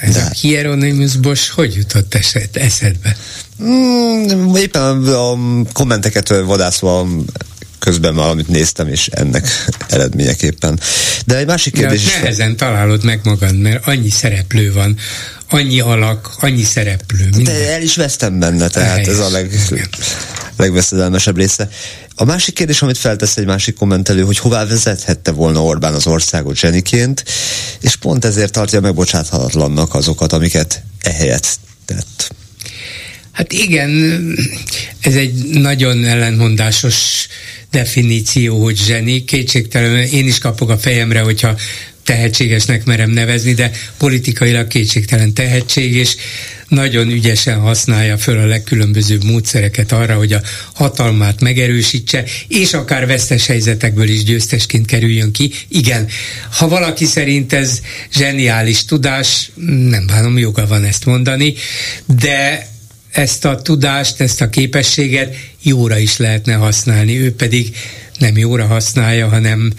ez De. a Hieronymus Bosch hogy jutott eset, eszedbe? Mm, éppen a kommenteket vadászva közben valamit néztem, és ennek eredményeképpen. De egy másik kérdés is... Nehezen találod meg magad, mert annyi szereplő van, annyi alak, annyi szereplő. Minden. De el is vesztem benne, tehát Helyes. ez a leg, legveszedelmesebb része. A másik kérdés, amit feltesz egy másik kommentelő, hogy hová vezethette volna Orbán az országot zseniként, és pont ezért tartja megbocsáthatatlannak azokat, amiket ehelyett tett. Hát igen, ez egy nagyon ellentmondásos definíció, hogy zseni. Kétségtelen, én is kapok a fejemre, hogyha tehetségesnek merem nevezni, de politikailag kétségtelen tehetség, és nagyon ügyesen használja föl a legkülönbözőbb módszereket arra, hogy a hatalmát megerősítse, és akár vesztes helyzetekből is győztesként kerüljön ki. Igen, ha valaki szerint ez zseniális tudás, nem bánom, joga van ezt mondani, de ezt a tudást, ezt a képességet jóra is lehetne használni. Ő pedig nem jóra használja, hanem,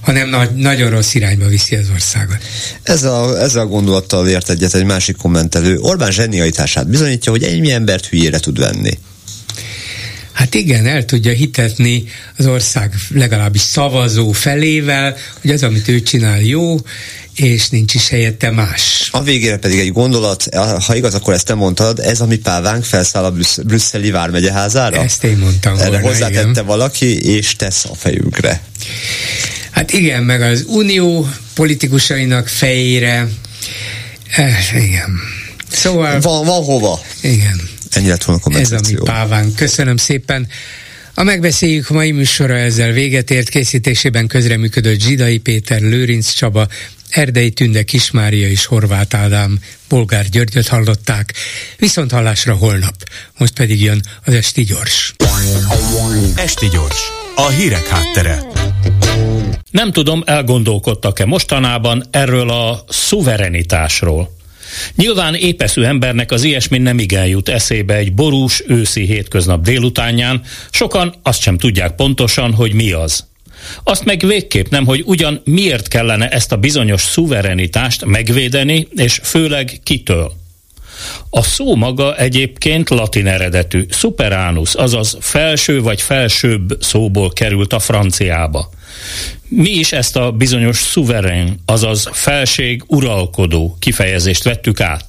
hanem na- nagyon rossz irányba viszi az országot. Ez a, ezzel a gondolattal ért egyet egy másik kommentelő. Orbán zsenialitását bizonyítja, hogy ennyi embert hülyére tud venni. Hát igen, el tudja hitetni az ország legalábbis szavazó felével, hogy az, amit ő csinál jó, és nincs is helyette más. A végére pedig egy gondolat, ha igaz, akkor ezt te mondtad, ez a mi pávánk felszáll a brüssz- brüsszeli vármegyeházára? Ezt én mondtam Erre volna, hozzátette igen. valaki, és tesz a fejünkre. Hát igen, meg az unió politikusainak fejére, eh, igen. Szóval... Van, van hova. Igen. Ennyi lett volna a Ez a mi pávánk. Köszönöm szépen. A megbeszéljük mai műsora ezzel véget ért készítésében közreműködött Zsidai Péter, Lőrinc Csaba, Erdei Tünde Kismária és Horváth Ádám, Bolgár Györgyöt hallották. Viszont hallásra holnap. Most pedig jön az Esti Gyors. Esti Gyors, a hírek háttere. Nem tudom, elgondolkodtak-e mostanában erről a szuverenitásról. Nyilván épeszű embernek az ilyesmi nem igen jut eszébe egy borús őszi hétköznap délutánján, sokan azt sem tudják pontosan, hogy mi az. Azt meg végképp nem, hogy ugyan miért kellene ezt a bizonyos szuverenitást megvédeni, és főleg kitől. A szó maga egyébként latin eredetű, superánus, azaz felső vagy felsőbb szóból került a franciába. Mi is ezt a bizonyos szuverén, azaz felség uralkodó kifejezést vettük át.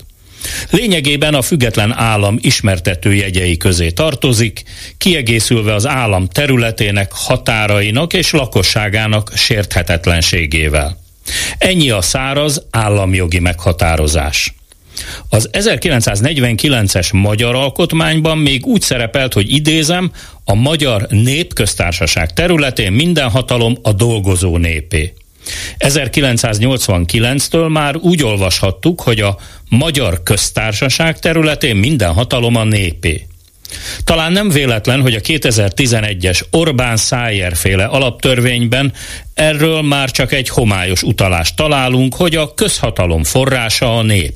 Lényegében a független állam ismertető jegyei közé tartozik, kiegészülve az állam területének, határainak és lakosságának sérthetetlenségével. Ennyi a száraz államjogi meghatározás. Az 1949-es magyar alkotmányban még úgy szerepelt, hogy idézem, a magyar népköztársaság területén minden hatalom a dolgozó népé. 1989-től már úgy olvashattuk, hogy a magyar köztársaság területén minden hatalom a népé. Talán nem véletlen, hogy a 2011-es Orbán Szájer féle alaptörvényben erről már csak egy homályos utalást találunk, hogy a közhatalom forrása a nép.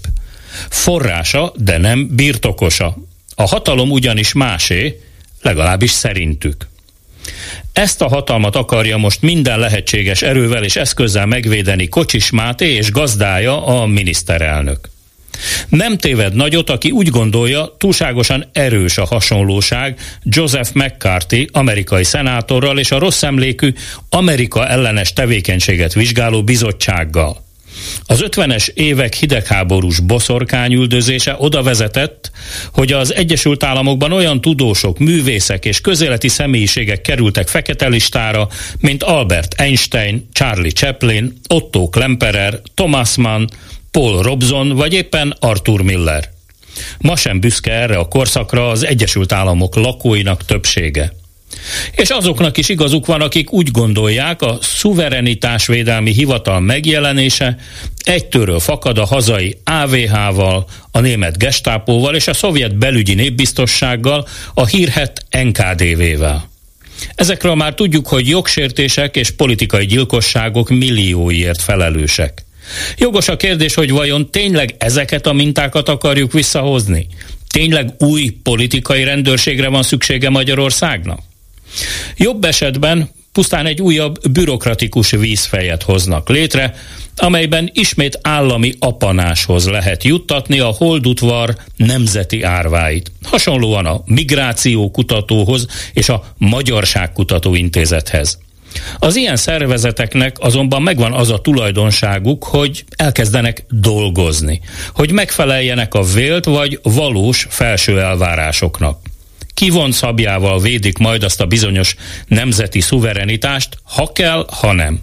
Forrása, de nem birtokosa. A hatalom ugyanis másé, legalábbis szerintük. Ezt a hatalmat akarja most minden lehetséges erővel és eszközzel megvédeni Kocsis Máté és gazdája a miniszterelnök. Nem téved nagyot, aki úgy gondolja, túlságosan erős a hasonlóság Joseph McCarthy, amerikai szenátorral és a rossz emlékű Amerika ellenes tevékenységet vizsgáló bizottsággal. Az 50-es évek hidegháborús boszorkányüldözése oda vezetett, hogy az Egyesült Államokban olyan tudósok, művészek és közéleti személyiségek kerültek fekete listára, mint Albert Einstein, Charlie Chaplin, Otto Klemperer, Thomas Mann, Paul Robson vagy éppen Arthur Miller. Ma sem büszke erre a korszakra az Egyesült Államok lakóinak többsége. És azoknak is igazuk van, akik úgy gondolják, a szuverenitásvédelmi hivatal megjelenése egytőről fakad a hazai AVH-val, a német gestápóval és a szovjet belügyi népbiztossággal, a hírhet NKDV-vel. Ezekről már tudjuk, hogy jogsértések és politikai gyilkosságok millióiért felelősek. Jogos a kérdés, hogy vajon tényleg ezeket a mintákat akarjuk visszahozni? Tényleg új politikai rendőrségre van szüksége Magyarországnak? Jobb esetben pusztán egy újabb bürokratikus vízfejet hoznak létre, amelyben ismét állami apanáshoz lehet juttatni a holdutvar nemzeti árváit. Hasonlóan a Migráció Kutatóhoz és a Magyarság Kutató Intézethez. Az ilyen szervezeteknek azonban megvan az a tulajdonságuk, hogy elkezdenek dolgozni, hogy megfeleljenek a vélt vagy valós felső elvárásoknak kivont szabjával védik majd azt a bizonyos nemzeti szuverenitást, ha kell, ha nem.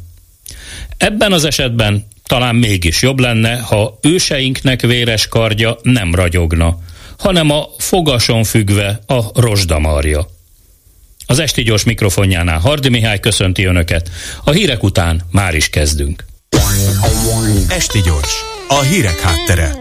Ebben az esetben talán mégis jobb lenne, ha őseinknek véres kardja nem ragyogna, hanem a fogason függve a rozsdamarja. Az esti gyors mikrofonjánál Hardi Mihály köszönti Önöket. A hírek után már is kezdünk. Esti gyors, a hírek háttere.